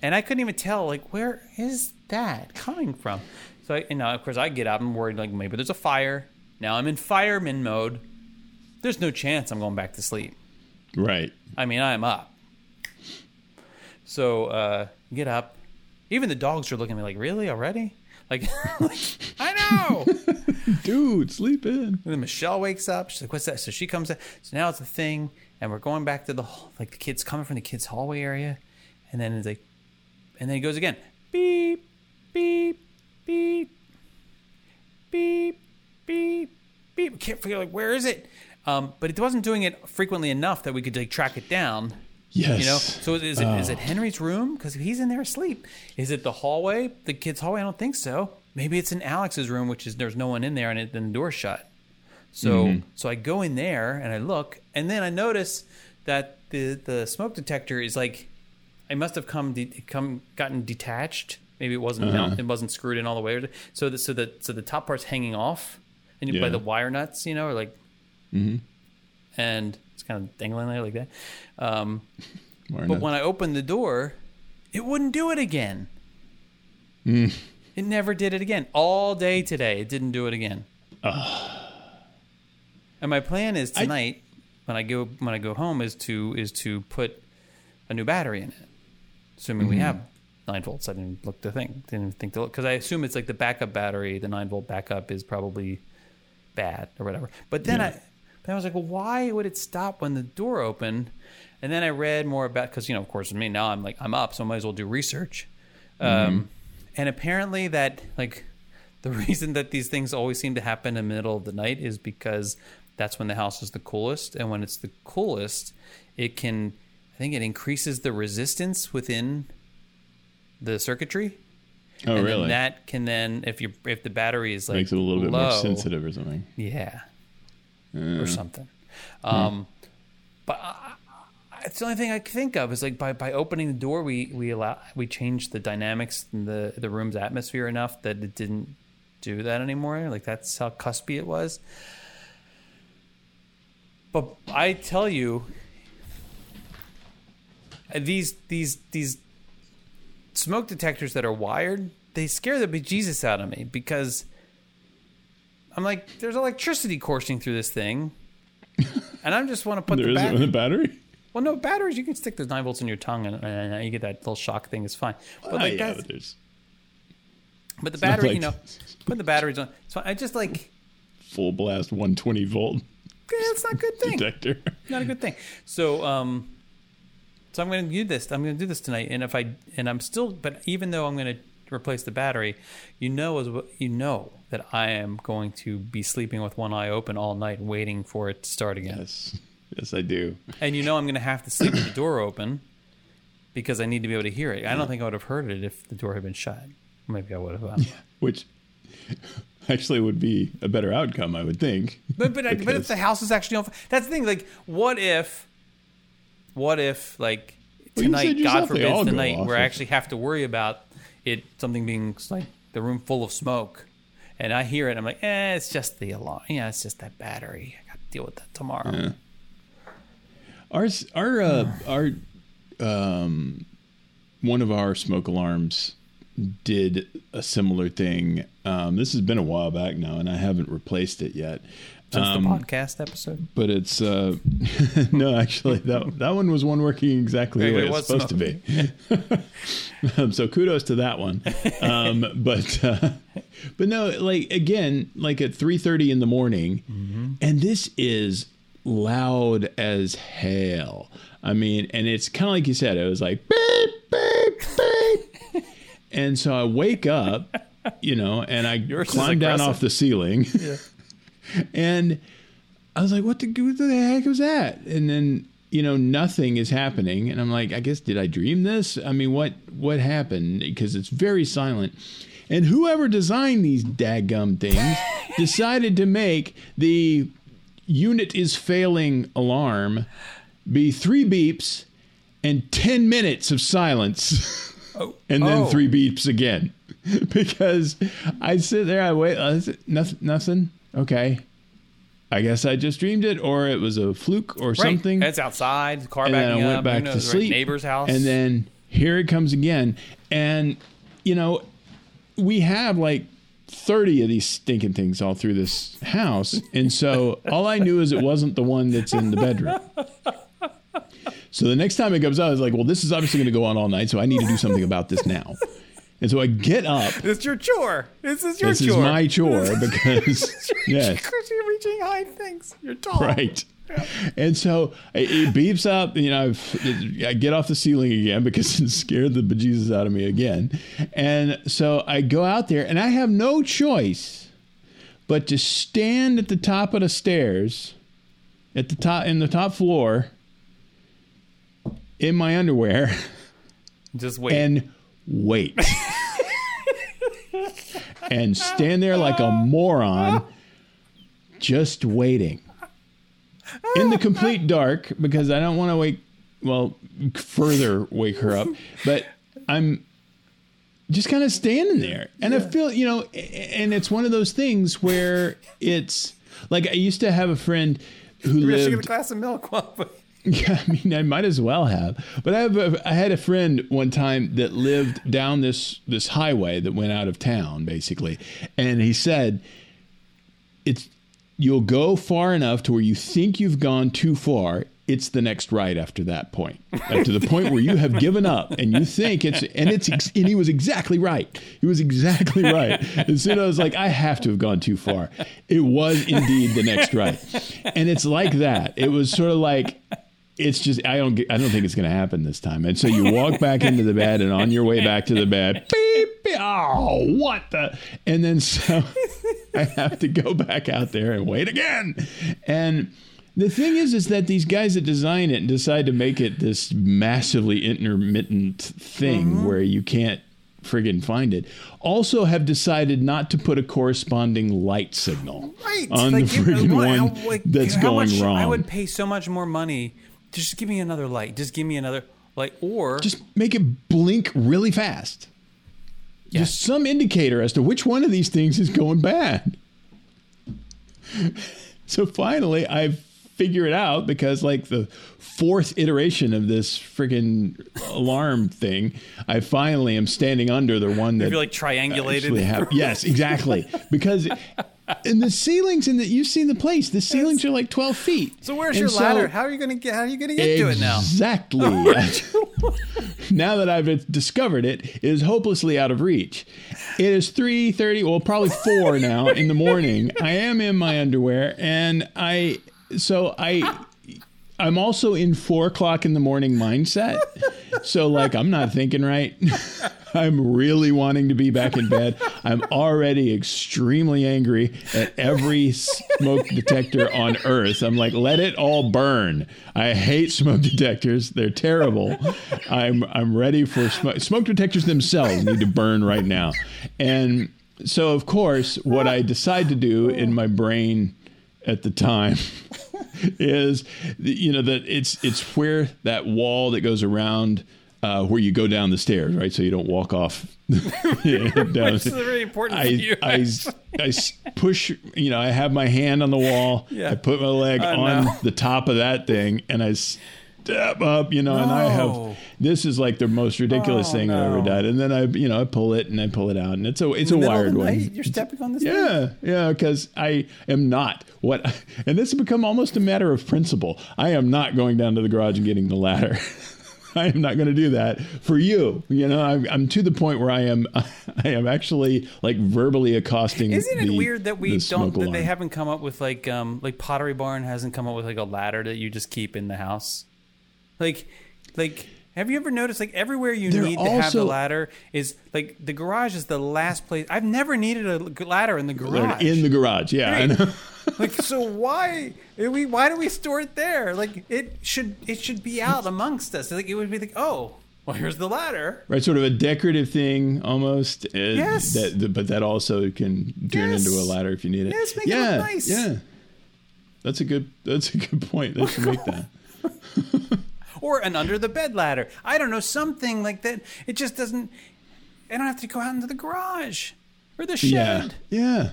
And I couldn't even tell, like, where is that coming from? So, I, you know, of course, I get up. I'm worried, like, maybe there's a fire. Now I'm in fireman mode. There's no chance I'm going back to sleep. Right. I mean, I'm up. So, uh, get up. Even the dogs are looking at me like, really? Already? Like, like I know. Dude, sleep in. And then Michelle wakes up. She's like, "What's that?" So she comes in. So now it's a thing, and we're going back to the like the kids coming from the kids' hallway area, and then it's like, and then it goes again, beep, beep, beep, beep, beep, beep. We can't figure like where is it, um, but it wasn't doing it frequently enough that we could like track it down. Yes. You know, so is it is Oh. it Henry's room because he's in there asleep? Is it the hallway, the kids' hallway? I don't think so. Maybe it's in Alex's room, which is there's no one in there and it, then the door's shut. So Mm-hmm. so I go in there and I look, and then I notice that the the smoke detector is like, I must have come de- come gotten detached. Maybe it wasn't Uh-huh. it wasn't screwed in all the way. So the so the so the top part's hanging off, and you by the wire nuts, you know, or like, Mm-hmm. and it's kind of dangling there like that. Um, but not? when I opened the door, it wouldn't do it again. Mm. It never did it again. All day today, it didn't do it again. And my plan is I- tonight, when I go when I go home, is to is to put a new battery in it, assuming Mm-hmm. we have nine volts. I didn't look to think, didn't think to look because I assume it's like the backup battery. The nine volt backup is probably bad or whatever. But then Yeah. I then I was like, well, why would it stop when the door opened? And then I read more about because you know, of course, with me now I'm like I'm up, so I might as well do research. Um, and apparently, that like the reason that these things always seem to happen in the middle of the night is because that's when the house is the coolest, and when it's the coolest, it can think it increases the resistance within the circuitry. oh, and really? That can then if you if the battery is like Makes it a little bit more sensitive or something. yeah, Uh, or something. Um, But I, it's the only thing I can think of is like by, by opening the door, we we allow we changed the dynamics in the the room's atmosphere enough that it didn't do that anymore. Like that's how cuspy it was. But I tell you, uh, these these these smoke detectors that are wired, they scare the bejesus out of me because I'm like, there's electricity coursing through this thing, and I just want to put there the it the battery? Well, no batteries. You can stick those nine volts in your tongue, and, and you get that little shock thing. It's fine. But Ah, like yeah, but there's but the battery, like- you know, put the batteries on. So I just like, full blast 120 volt eh, it's not a good thing. detector. not a good thing. So, um, so I'm going to do this. I'm going to do this tonight. And if I and I'm still, but even though I'm going to replace the battery, you know, as well- you know that I am going to be sleeping with one eye open all night, waiting for it to start again. Yes, yes, I do. And you know, I'm going to have to sleep with the door open because I need to be able to hear it. I don't think I would have heard it if the door had been shut. Maybe I would have. Um, Which actually would be a better outcome, I would think. But but, I, but if the house is actually on, that's the thing. Like, what if, what if like tonight, said God forbids, tonight off where I actually have to worry about it something being like the room full of smoke, and I hear it, I'm like, eh, it's just the alarm. Yeah, it's just that battery. I got to deal with that tomorrow. Our our uh, our um, one of our smoke alarms did a similar thing. Um, this has been a while back now, and I haven't replaced it yet. Since Um, the podcast episode. but it's uh, no, actually that that one was one working exactly the way it was supposed to be. um, so kudos to that one. Um, but uh, but no, like again, like at three thirty in the morning, Mm-hmm. and this is loud as hell. I mean, and it's kind of like you said. It was like beep beep beep, and so I wake up, you know, and I Yours climb down off the ceiling. And I was like, what the, what the heck was that? And then, you know, nothing is happening. And I'm like, I guess, did I dream this? I mean, what, what happened? Because it's very silent. And whoever designed these daggum things decided to make the unit is failing alarm be three beeps and 10 minutes of silence. Oh, and then oh. three beeps again because I sit there, I wait, uh, nothing, nothing. Okay, I guess I just dreamed it, or it was a fluke, or Right. something. It's outside. Car and then I went up. back knows, to right, sleep. Neighbor's house. and then here it comes again, and you know, we have like. 30 of these stinking things all through this house. And so all I knew is it wasn't the one that's in the bedroom. So the next time it comes out, I was like, well, this is obviously going to go on all night. So I need to do something about this now. And so I get up. it's your chore. This is your This chore. This is my chore because, yes, Because you're reaching high things. You're tall. right. And so it, it beeps up. You know, I've, I get off the ceiling again because it scared the bejesus out of me again. And so I go out there, and I have no choice but to stand at the top of the stairs, at the top in the top floor, in my underwear, Just wait. and wait. and stand there like a moron, just waiting. In the complete dark, because I don't want to wake, well, further wake her up, but I'm just kind of standing there. And I feel, you know, and it's one of those things where it's like I used to have a friend who You're gonna get a lived. glass of milk. But Yeah, I mean, I might as well have. But I have a, I had a friend one time that lived down this this highway that went out of town, basically, and he said, "It's you'll go far enough to where you think you've gone too far." It's the next right after that point, to the point where you have given up and you think it's and it's and he was exactly right. He was exactly right. And soon I was like, I have to have gone too far. It was indeed the next right, and it's like that. It was sort of like it's just I don't get, I don't think it's going to happen this time. And so you walk back into the bed, and on your way back to the bed, beep, beep, oh, what the? And then so I have to go back out there and wait again. And the thing is, is that these guys that design it and decide to make it this massively intermittent thing mm-hmm. where you can't friggin' find it, also have decided not to put a corresponding light signal right. on like, the you- friggin' one like, that's going much- wrong. I would pay so much more money. Just give me another light. Just give me another light, or just make it blink really fast. Yes. Just some indicator as to which one of these things is going bad. so finally, I figure it out because, like, the fourth iteration of this freaking alarm thing, I finally am standing under the one that you're like triangulated. yes, exactly. Because and the ceilings in that you've seen the place. The ceilings are like twelve feet. So where's And your so- ladder? How are you gonna get? How are you gonna get to it now? Exactly. now that I've discovered it, it is hopelessly out of reach. It is three thirty, well, probably four now in the morning. I am in my underwear, and I so I I'm also in four o'clock in the morning mindset. So like I'm not thinking right. I'm really wanting to be back in bed. I'm already extremely angry at every smoke detector on earth. I'm like, let it all burn. I hate smoke detectors. They're terrible. I'm I'm ready for smoke. Smoke detectors themselves need to burn right now. And so of course, what I decide to do in my brain at the time is you know that it's it's where that wall that goes around uh, where you go down the stairs, right? So you don't walk off. down. Which is really important I. I, I push, you know, I have my hand on the wall. Yeah. I put my leg Oh, on no. the top of that thing and I step up, you know, and I have, this is like the most ridiculous Oh, thing I've ever no. done. And then I, you know, I pull it and I pull it out and it's a, it's a the middle of wired one. You're stepping on this. thing? Yeah, yeah, because I am not what, and this has become almost a matter of principle. I am not going down to the garage and getting the ladder. I am not going to do that for you. You know, I'm, I'm to the point where I am, I am actually like verbally accosting. Isn't it the- weird that we the don't that they haven't come up with like um like Pottery Barn hasn't come up with like a ladder that you just keep in the house? Like like have you ever noticed like everywhere you They're need to have the ladder is like the garage is the last place I've never needed a ladder in the garage. in the garage. Yeah, Right. Like so why are we why do we store it there? Like it should it should be out amongst us. Like it would be like, "Oh, well here's the ladder." right, sort of a decorative thing almost. uh, Yes. That, but that also can turn Yes. into a ladder if you need it. Yes, make it look nice. yeah. That's a good. That's a good point. They should make that. or an under the bed ladder. I don't know, something like that. It just doesn't. I don't have to go out into the garage or the Yeah, shed. yeah.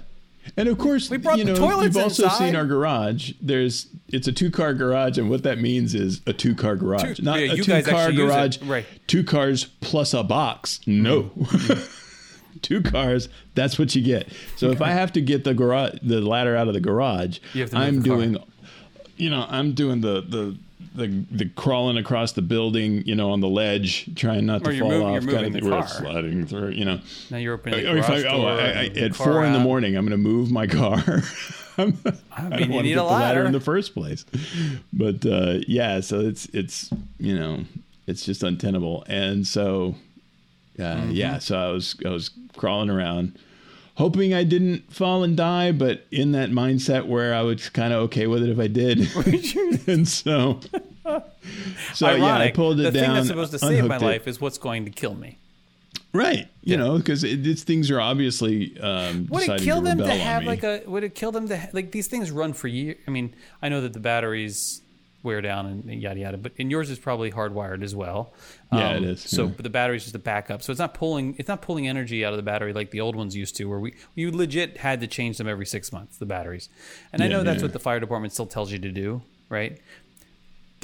And of course, We brought you the know, toilets you've also inside. seen our garage. There's it's a two car garage, and what that means is a two car garage, Two- not yeah, a two car actually use it. garage. Right. Two cars plus a box. No. Mm-hmm. two cars. That's what you get. So if I have to get the garage, the ladder out of the garage, You have to move I'm the doing, you know, I'm doing the the. The, the crawling across the building, you know, on the ledge, trying not to Or you're fall mov- off, you're kind of moving the thing, where car. it's sliding through, you know. Now you're opening the Or if I, oh, door. I, I, the at car four in the morning, I'm going to move my car. I'm, I, mean, don't want to get a the ladder ladder. in the first place. But uh, yeah, so it's it's you know it's just untenable, and so uh, Mm-hmm. yeah, so I was I was crawling around. Hoping I didn't fall and die, but in that mindset where I was kind of okay with it if I did, and so, so yeah, I pulled it the down. thing that's supposed to save my it. life is what's going to kill me. Right. You know, because these things are obviously um, Would it kill them to have like a? Would it kill them to ha- like these things run for years? I mean, I know that the batteries wear down and yada yada, but and yours is probably hardwired as well. Um, Yeah, it is, So, yeah. the battery's just a backup, so it's not pulling it's not pulling energy out of the battery like the old ones used to, where we you legit had to change them every six months the batteries. And I know that's yeah. what the fire department still tells you to do, right?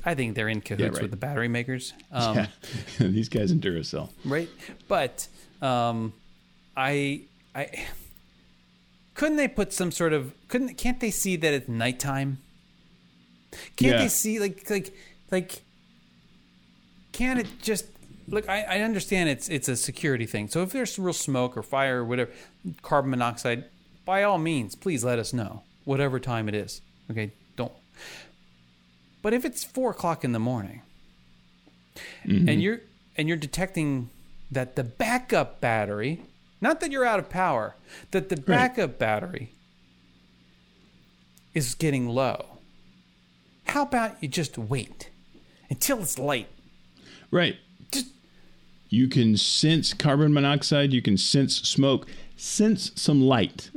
I think they're in cahoots right. with the battery makers. Um, yeah. these guys in Duracell. right? But um, I I couldn't they put some sort of couldn't can't they see that it's nighttime? Can't Yeah. they see like like like can't it just look I, I understand it's it's a security thing. So if there's real smoke or fire or whatever carbon monoxide, by all means, please let us know. Whatever time it is. Okay, but if it's four o'clock in the morning mm-hmm. and you're and you're detecting that the backup battery, not that you're out of power, that the backup battery is getting low. How about you just wait until it's light? Right. Just You can sense carbon monoxide. You can sense smoke. Sense some light.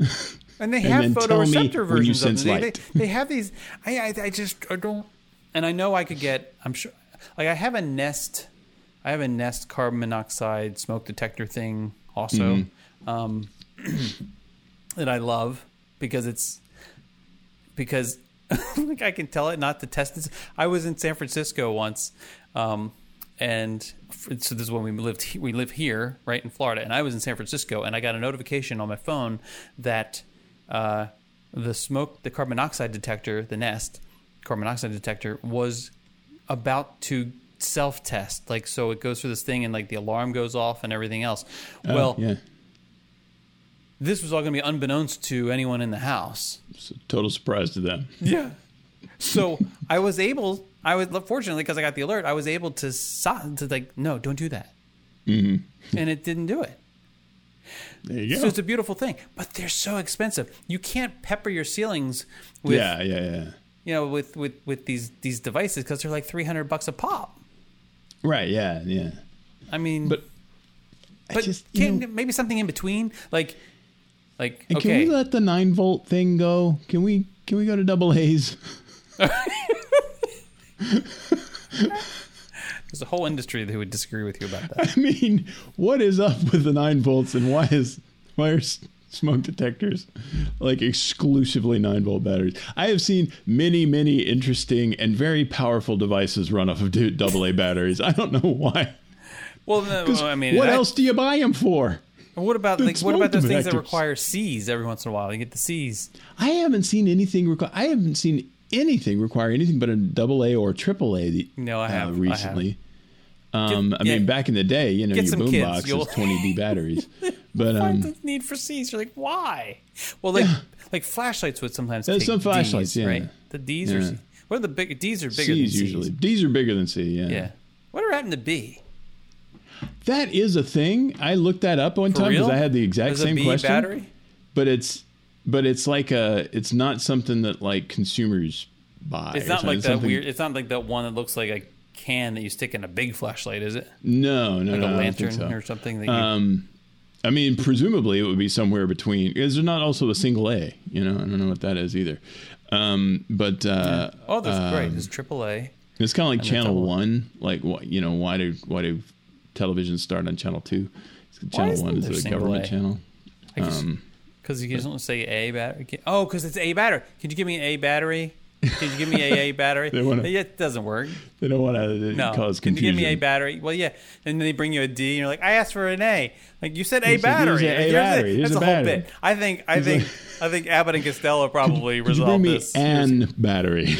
and they have me photoreceptor versions of them. They, they, they have these. I, I I just I don't. And I know I could get. I'm sure. Like I have a Nest. I have a Nest carbon monoxide smoke detector thing also. Mm-hmm. Um, that I love because it's because like I can tell it not to test this. I was in San Francisco once, um, and so this is when we lived. We live here, right in Florida, and I was in San Francisco, and I got a notification on my phone that uh, the smoke, the carbon monoxide detector, the Nest carbon monoxide detector was about to self test. Like, so it goes through this thing and like the alarm goes off and everything else. Oh, well, yeah, this was all going to be unbeknownst to anyone in the house. it's a total surprise to them. Yeah. So I was able, I was fortunately because I got the alert, I was able to to like, no, don't do that, mm-hmm. and it didn't do it. There you So it's a beautiful thing, but they're so expensive. You can't pepper your ceilings with, yeah, yeah, yeah. You know, with with with these these devices because they're like three hundred bucks a pop. Right, yeah, yeah. I mean, But I but just can know, maybe something in between, like like okay, can we let the nine volt thing go? Can we can we go to double A's? there's a whole industry that would disagree with you about that. I mean, what is up with the nine volts and why is why are smoke detectors like exclusively nine volt batteries? I have seen many, many interesting and very powerful devices run off of double A batteries. I don't know why. Well, no, 'Cause I mean, what I- else do you buy them for? What about like what about those things that require C's every once in a while? You get the C's. I haven't seen anything. Requ- I haven't seen anything require anything but a double A or triple A. No, I have- I uh, have. recently. Um, I yeah. mean, back in the day, you know, Get your some boom box you'll- is 20D batteries. But um, the need for C's. You're like, why? Well, like like flashlights would sometimes There's take some flashlights, Ds, yeah. right? The D's are Yeah. C. What are the big D's are bigger C's than C's. usually. D's are bigger than C. Yeah. Yeah. Whatever happened to B? That is a thing. I looked that up one For time because? I had the exact There's same B question. battery. But it's but it's like a it's not something that like consumers buy. It's not like It's that weird. It's not like that one that looks like a can that you stick in a big flashlight, is it? No, no, Like no. a I don't think lantern so. or something that you. Um, I mean, presumably it would be somewhere between. Is there not also a single A? You know, I don't know what that is either. Um, but uh, oh, there's uh, great. There's AAA. It's kind of like Channel One. Like what you know? Why do why do television start on Channel Two? Channel One is a government A? channel. Just, Um, Because you don't say A battery. Oh, because it's A battery. Could you give me an A battery? Could you give me a A battery? They wanna- yeah, it doesn't work. they don't want to No. cause Can you confusion. give me a battery? Well, yeah. And then they bring you a D, and you're like, I asked for an A. Like you said, A Here's a- battery. here's a A Here's battery. Here's That's a whole battery. bit. I think. I think. I think Abbott and Costello probably Could you resolved bring me this. an battery?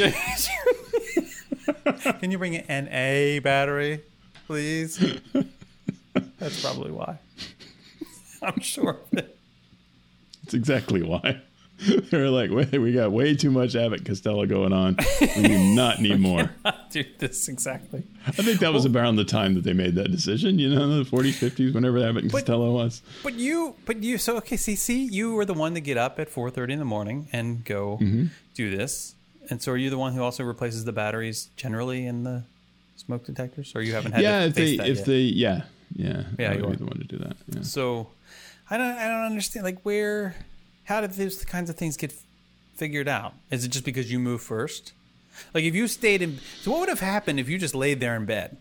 Can you bring an A battery, please? That's probably why. I'm sure. of it. That's exactly why. They're like, wait, we got way too much Abbott Costello going on. We do not need more. Do this exactly. I think that was around the time that they made that decision. You know, the 40s, 50s, whenever Abbott and But- Costello was. But you, but you. So okay, see, see, you were the one to get up at 4:30 in the morning and go Mm-hmm. do this. And so, are you the one who also replaces the batteries generally in the smoke detectors, or you haven't had Yeah, to if face they, if yet? they, yeah, yeah, Yeah, I you would be the one to do that. Yeah. So, I don't, I don't understand. Like, where, how did these kinds of things get figured out? Is it just because you moved first? Like, if you stayed in, so what would have happened if you just laid there in bed?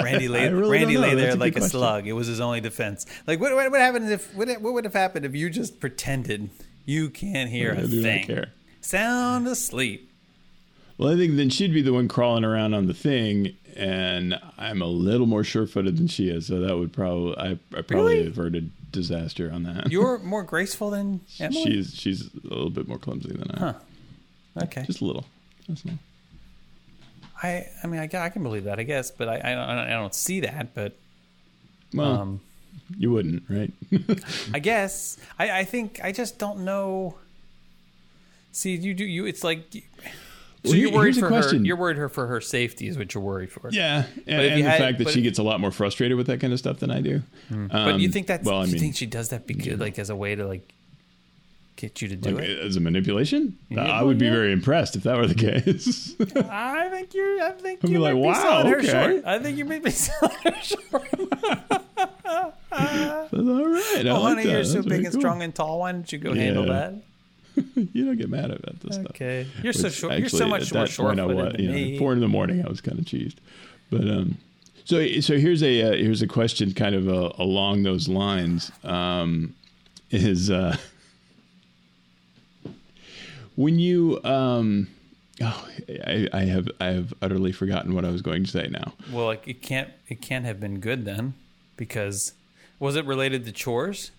Randy lay, really Randy lay there a like a question. slug. It was his only defense. Like, what, what would happen if, what, what would have happened if you just pretended you can't hear I a thing? care. Sound asleep. Well, I think then she'd be the one crawling around on the thing, and I'm a little more sure-footed than she is, so that would probably I, I probably Really? averted disaster on that. You're more graceful than Emily? she's she's a little bit more clumsy than I. am. okay. Just a little. Just a little. I, I mean, I, I can believe that, I guess, but I, I, don't, I don't see that, but Well, um, you wouldn't, right? I guess I, I think I just don't know. See, you do you. It's like so Well, you're worried for question. her. You're worried her for her safety is what you're worried for. yeah, and, and the had- fact that she gets a lot more frustrated with that kind of stuff than I do. but you Um, think that's well, I you mean, think she does that because like as a way to like get you to do like, it? as a manipulation, Yeah, I well, would be yeah. very impressed if that were the case. I think you're. I think I'd you be might like, be "Wow, selling her okay." short. I think you may be selling her short. That's all right. I Oh, like honey, that. you're so That's big and cool. strong and tall. Why don't you go handle that? you don't get mad about this stuff. Okay, you're so Which short. You're so much more that I was, you know, me. Four in the morning, I was kind of cheesed. But um, so so here's a uh, here's a question, kind of uh, along those lines. Um, is uh, when you um, oh, I, I have I have utterly forgotten what I was going to say now. Well, like it can't it can't have been good then, because was it related to chores?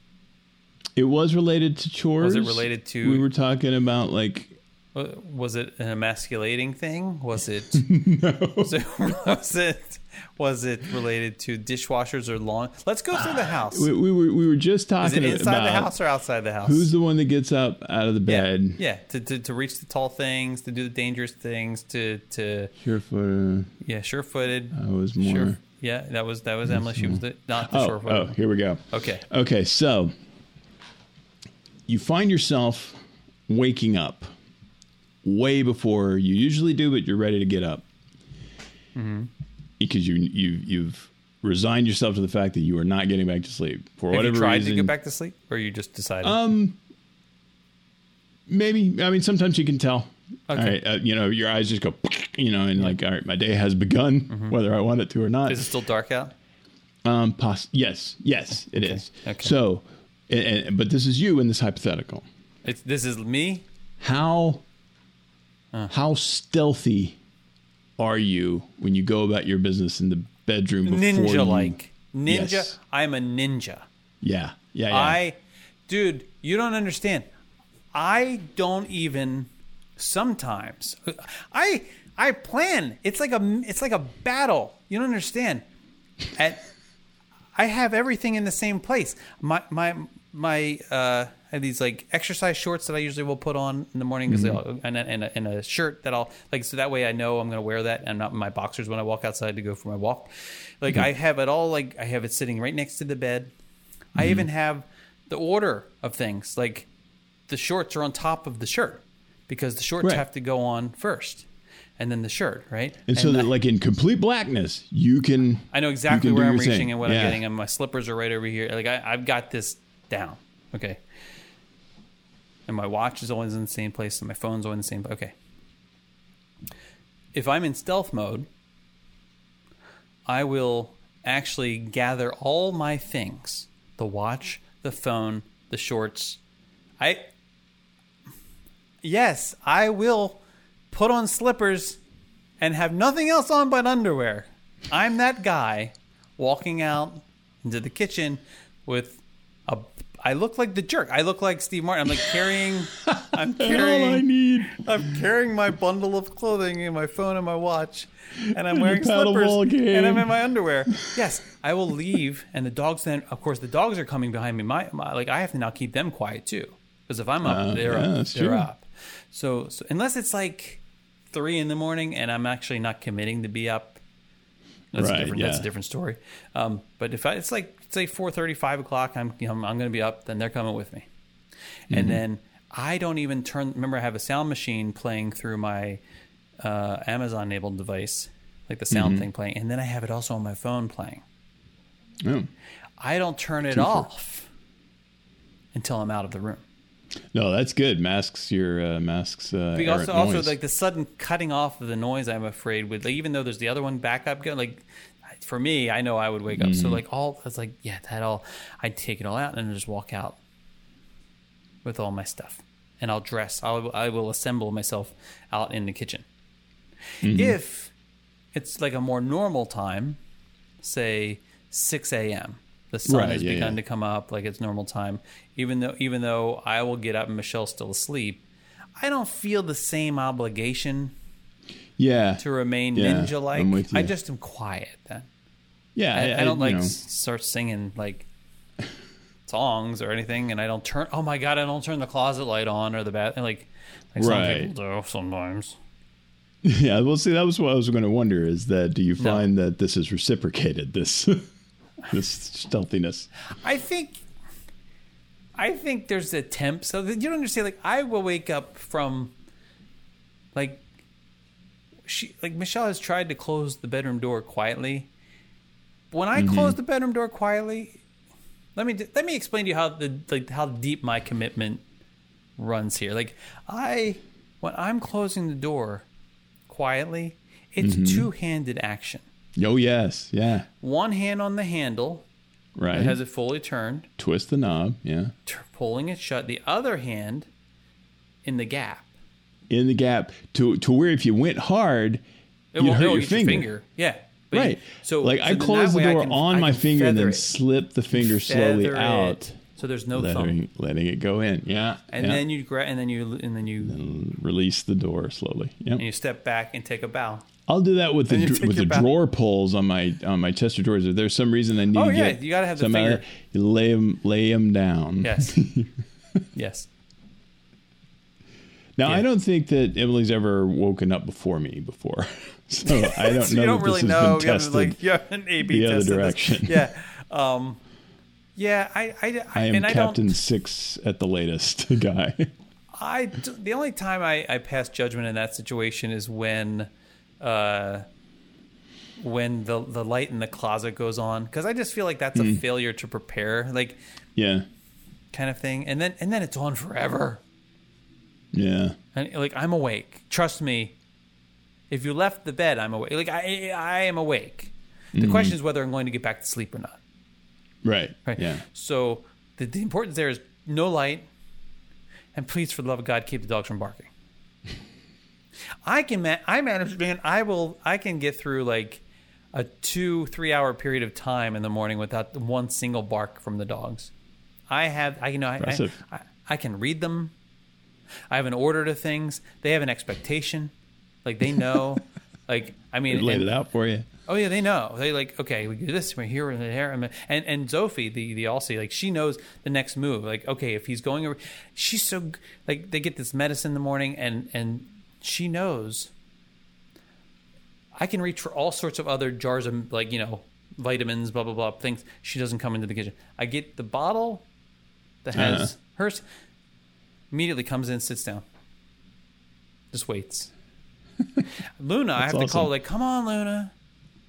It was related to chores. Was it related to- We were talking about like Was it an emasculating thing? Was it? Was it? Was it? Was it related to dishwashers or lawn? Let's go through the ah, house. we, we were we were just Is talking it inside about the house or outside the house? who's the one that gets up out of the bed. yeah, to, to to reach the tall things, to do the dangerous things, to to Sure for yeah, sure-footed. I was more. Sure. Yeah, that was that was Emily. She was the, not the Oh, sure-footed. oh, here we go. Okay. Okay, so you find yourself waking up way before you usually do, but you're ready to get up Mm-hmm. because you you you've resigned yourself to the fact that you are not getting back to sleep for Have whatever you tried reason. to get back to sleep, or you just decided? Um, maybe. I mean, sometimes you can tell. Okay. All right, uh, you know, your eyes just go, you know, and like, all right, my day has begun, whether I want it to or not. Mm-hmm. Is it still dark out? Um, poss- yes, yes, it is. okay. So, and, and, but this is you in this hypothetical. It's, this is me. How how stealthy are you when you go about your business in the bedroom? Before Ninja like ninja. Yes. I'm a ninja. Yeah, yeah, yeah. I, dude, you don't understand. I don't even sometimes. I I plan. It's like a it's like a battle. You don't understand. At I have everything in the same place. My my my uh I have these like exercise shorts that I usually will put on in the morning because mm-hmm. and, a, and, a, and a shirt that I'll like so that way I know I'm going to wear that and not my boxers when I walk outside to go for my walk. Like mm-hmm. I have it all like I have it sitting right next to the bed. I mm-hmm. even have the order of things like the shorts are on top of the shirt because the shorts Right. have to go on first and then the shirt, right? and so that, I- like in complete blackness, you can. I know exactly where I'm reaching thing. and what Yeah. I'm getting, and my slippers are right over here. Like I, I've got this down. Okay. And my watch is always in the same place, and my phone's always in the same. Okay. If I'm in stealth mode, I will actually gather all my things: the watch, the phone, the shorts. I. Yes, I will put on slippers and have nothing else on but underwear. I'm that guy walking out into the kitchen with a. I look like the jerk. I look like Steve Martin. I'm like carrying. I'm All I need. I'm carrying my bundle of clothing and my phone and my watch, and I'm wearing slippers and I'm in my underwear. Yes, I will leave, and the dogs. Then, of course, the dogs are coming behind me. My, my like, I have to now keep them quiet too, because if I'm up, Uh, they're yeah, up. They're true. up. So, so unless it's like three in the morning and I'm actually not committing to be up, that's Right, different. That's a different story. Um, but if I, it's like say four thirty, five o'clock, I'm you know I'm going to be up. Then they're coming with me, Mm-hmm. and then I don't even turn. Remember, I have a sound machine playing through my uh, Amazon-enabled device, like the sound Mm-hmm. thing playing, and then I have it also on my phone playing. Oh. I don't turn it off until I'm out of the room. No, that's good. Masks your uh, masks. Uh, errant also, also noise. like the sudden cutting off of the noise, I'm afraid with like, even though there's the other one backup going, like for me, I know I would wake up. Mm-hmm. So like all, it's like yeah, that all, I'd take it all out and just walk out with all my stuff, and I'll dress. I'll I will assemble myself out in the kitchen. Mm-hmm. If it's like a more normal time, say six a.m. The sun Right, has yeah, begun yeah. to come up like it's normal time. Even though even though I will get up and Michelle's still asleep, I don't feel the same obligation yeah, to remain Yeah, ninja like. I just am quiet then. yeah. I, I don't like know. start singing like songs or anything, and I don't turn. Oh my god, I don't turn the closet light on or the bath like like some Right. people do sometimes. Yeah, well, see, that was what I was going to wonder: is that do you No. find that this is reciprocated? This this stealthiness. I think I think there's attempts. So you don't understand. Like I will wake up from like she like Michelle has tried to close the bedroom door quietly. When I mm-hmm. close the bedroom door quietly, let me let me explain to you how the like how deep my commitment runs here. Like I when I'm closing the door quietly, it's mm-hmm. two-handed action. Oh yes, yeah, One hand on the handle, right. it has it fully turned. Twist the knob, yeah, t- pulling it shut. The other hand in the gap. In the gap to to where if you went hard, It you hurt it'll your finger. Yeah. But Right. So like so I close the door can- on my finger and then it. slip the finger slowly Feather out. so there's no thumb. letting, letting it go in. Yeah. And yeah. then you grab, and then you, and then you, release the door slowly. Yep. and you step back and take a bow. I'll do that with the And with the your bath. drawer pulls on my on my chest of drawers. If there's some reason I need Oh, to yeah, get you gotta have the out finger. there, you lay them lay 'em down. Yes. yes. Now Yeah. I don't think that Emily's ever woken up before me before, so I don't So know. you don't really this has know. Been You tested. like you haven't A/B the other this. direction. Yeah. Um, yeah. I. I. I am I Captain don't. Six at the latest guy. I. The only time I, I pass judgment in that situation is when, uh, when the the light in the closet goes on because I just feel like that's Hmm. a failure to prepare, like yeah, kind of thing, and then and then it's on forever. Yeah. And like I'm awake. Trust me. If you left the bed, I'm awake. Like I, I am awake. The Mm-hmm. question is whether I'm going to get back to sleep or not. Right. Right. Yeah. So the, the importance there is no light, and please, for the love of God, keep the dogs from barking. I can, ma- I manage, man. I will, I can get through like a two, three hour period of time in the morning without one single bark from the dogs. I have, I you know, I, I, I, I can read them. I have an order to things. They have an expectation, like they know. like I mean, It laid and- it out for you. Oh yeah, they know. They like okay, we do this, we're here, we're there, and and and Sophie, the the Aussie, like she knows the next move. Like okay, if he's going over, she's so like they get this medicine in the morning, and and she knows. I can reach for all sorts of other jars of like you know vitamins, blah blah blah things. She doesn't come into the kitchen. I get the bottle that has Uh-huh. hers. Immediately comes in, sits down, just waits. Luna, I have That's to call like, come on, Luna,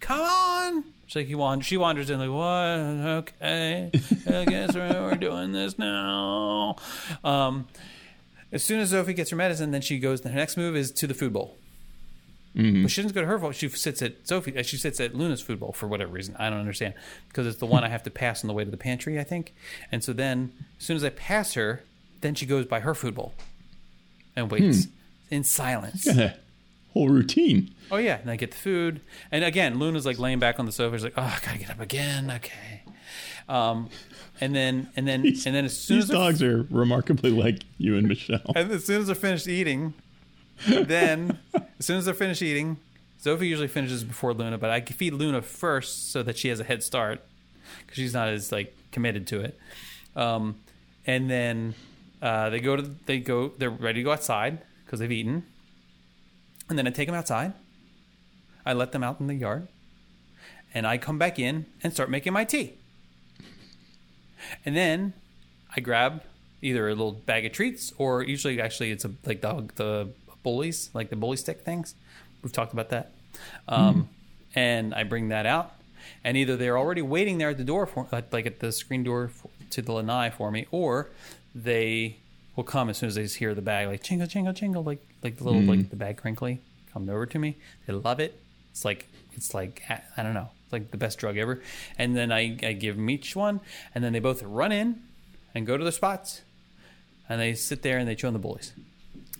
come on. She's like, he wanders, she wanders in like, what? Okay, I guess we're, doing this now. Um, as soon as Sophie gets her medicine, then she goes. The next move is to the food bowl. Mm-hmm. But she doesn't go to her bowl. She sits at Sophie. uh, She sits at Luna's food bowl for whatever reason. I don't understand because it's the one I have to pass on the way to the pantry. I think. And so then, as soon as I pass her, then she goes by her food bowl and waits Hmm. in silence. Whole routine. Oh yeah, and I get the food, and again, Luna's like laying back on the sofa. She's like, "Oh, I gotta get up again." Okay, um, and then and then These- and then as soon These as dogs are remarkably like you and Michelle. and as soon as they're finished eating, then as soon as they're finished eating, Sophie usually finishes before Luna, but I feed Luna first so that she has a head start because she's not as like committed to it. Um, and then uh, they go to they go they're ready to go outside because they've eaten, and then I take them outside. I let them out in the yard, and I come back in and start making my tea. And then I grab either a little bag of treats or usually actually it's a like the the bullies, like the bully stick things. We've talked about that. Um, And I bring that out, and either they're already waiting there at the door for like at the screen door for, to the lanai for me, or they will come as soon as they hear the bag, like jingle, jingle, jingle, like like the little like mm-hmm. the bag crinkly come over to me. They love it. It's like it's like I don't know, it's like the best drug ever. And then I, I give them each one, and then they both run in and go to their spots, and they sit there and they chew on the bullies.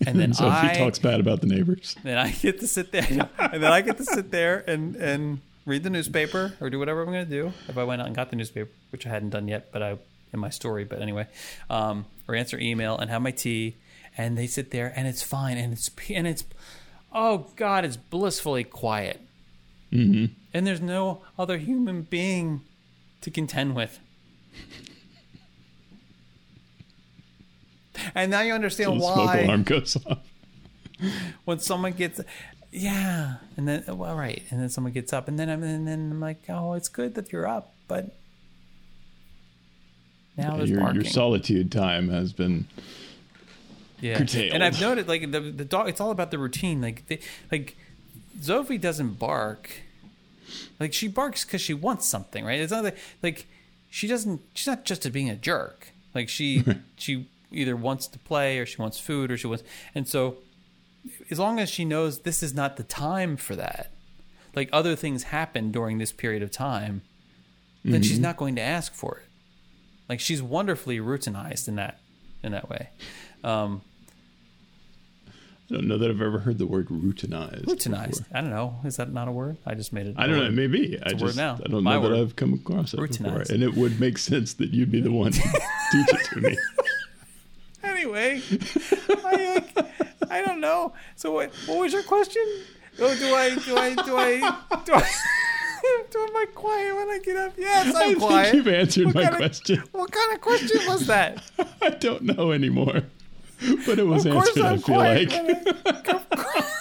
And then so I he talks bad about the neighbors. then I get to sit there, and then I get to sit there and and read the newspaper or do whatever I'm going to do. If I went out and got the newspaper, which I hadn't done yet, but I in my story, but anyway, um, or answer email and have my tea, and they sit there and it's fine and it's and it's oh god, it's blissfully quiet, mm-hmm. and there's no other human being to contend with. And now you understand The why smoke alarm goes off. when someone gets yeah and then well right and then someone gets up and then i'm and then i'm like oh it's good that you're up but now there's Your, your solitude time has been yeah. curtailed. and i've noted like the, the dog it's all about the routine. Like they, like Sophie doesn't bark. Like she barks because she wants something right? It's not like, like she doesn't she's not just being a jerk. Like she she either wants to play or she wants food or she wants and so as long as she knows this is not the time for that like other things happen during this period of time then she's mm-hmm. not going to ask for it like she's wonderfully routinized in that in that way um I don't know that I've ever heard the word routinized. Routinized. before. I don't know. Is that not a word? I just made it. I don't know. word. Maybe I a word just now. I don't My know that word. I've come across it before, and it would make sense that you'd be the one to teach it to me. Anyway, I I don't know. So what? What was your question? Oh, do I do I do I do I do am I quiet when I get up? Yes, I I'm think quiet. you've answered What my kind of- question. What kind of question was that? I don't know anymore, but it was Of answered. I feel quiet. like. I-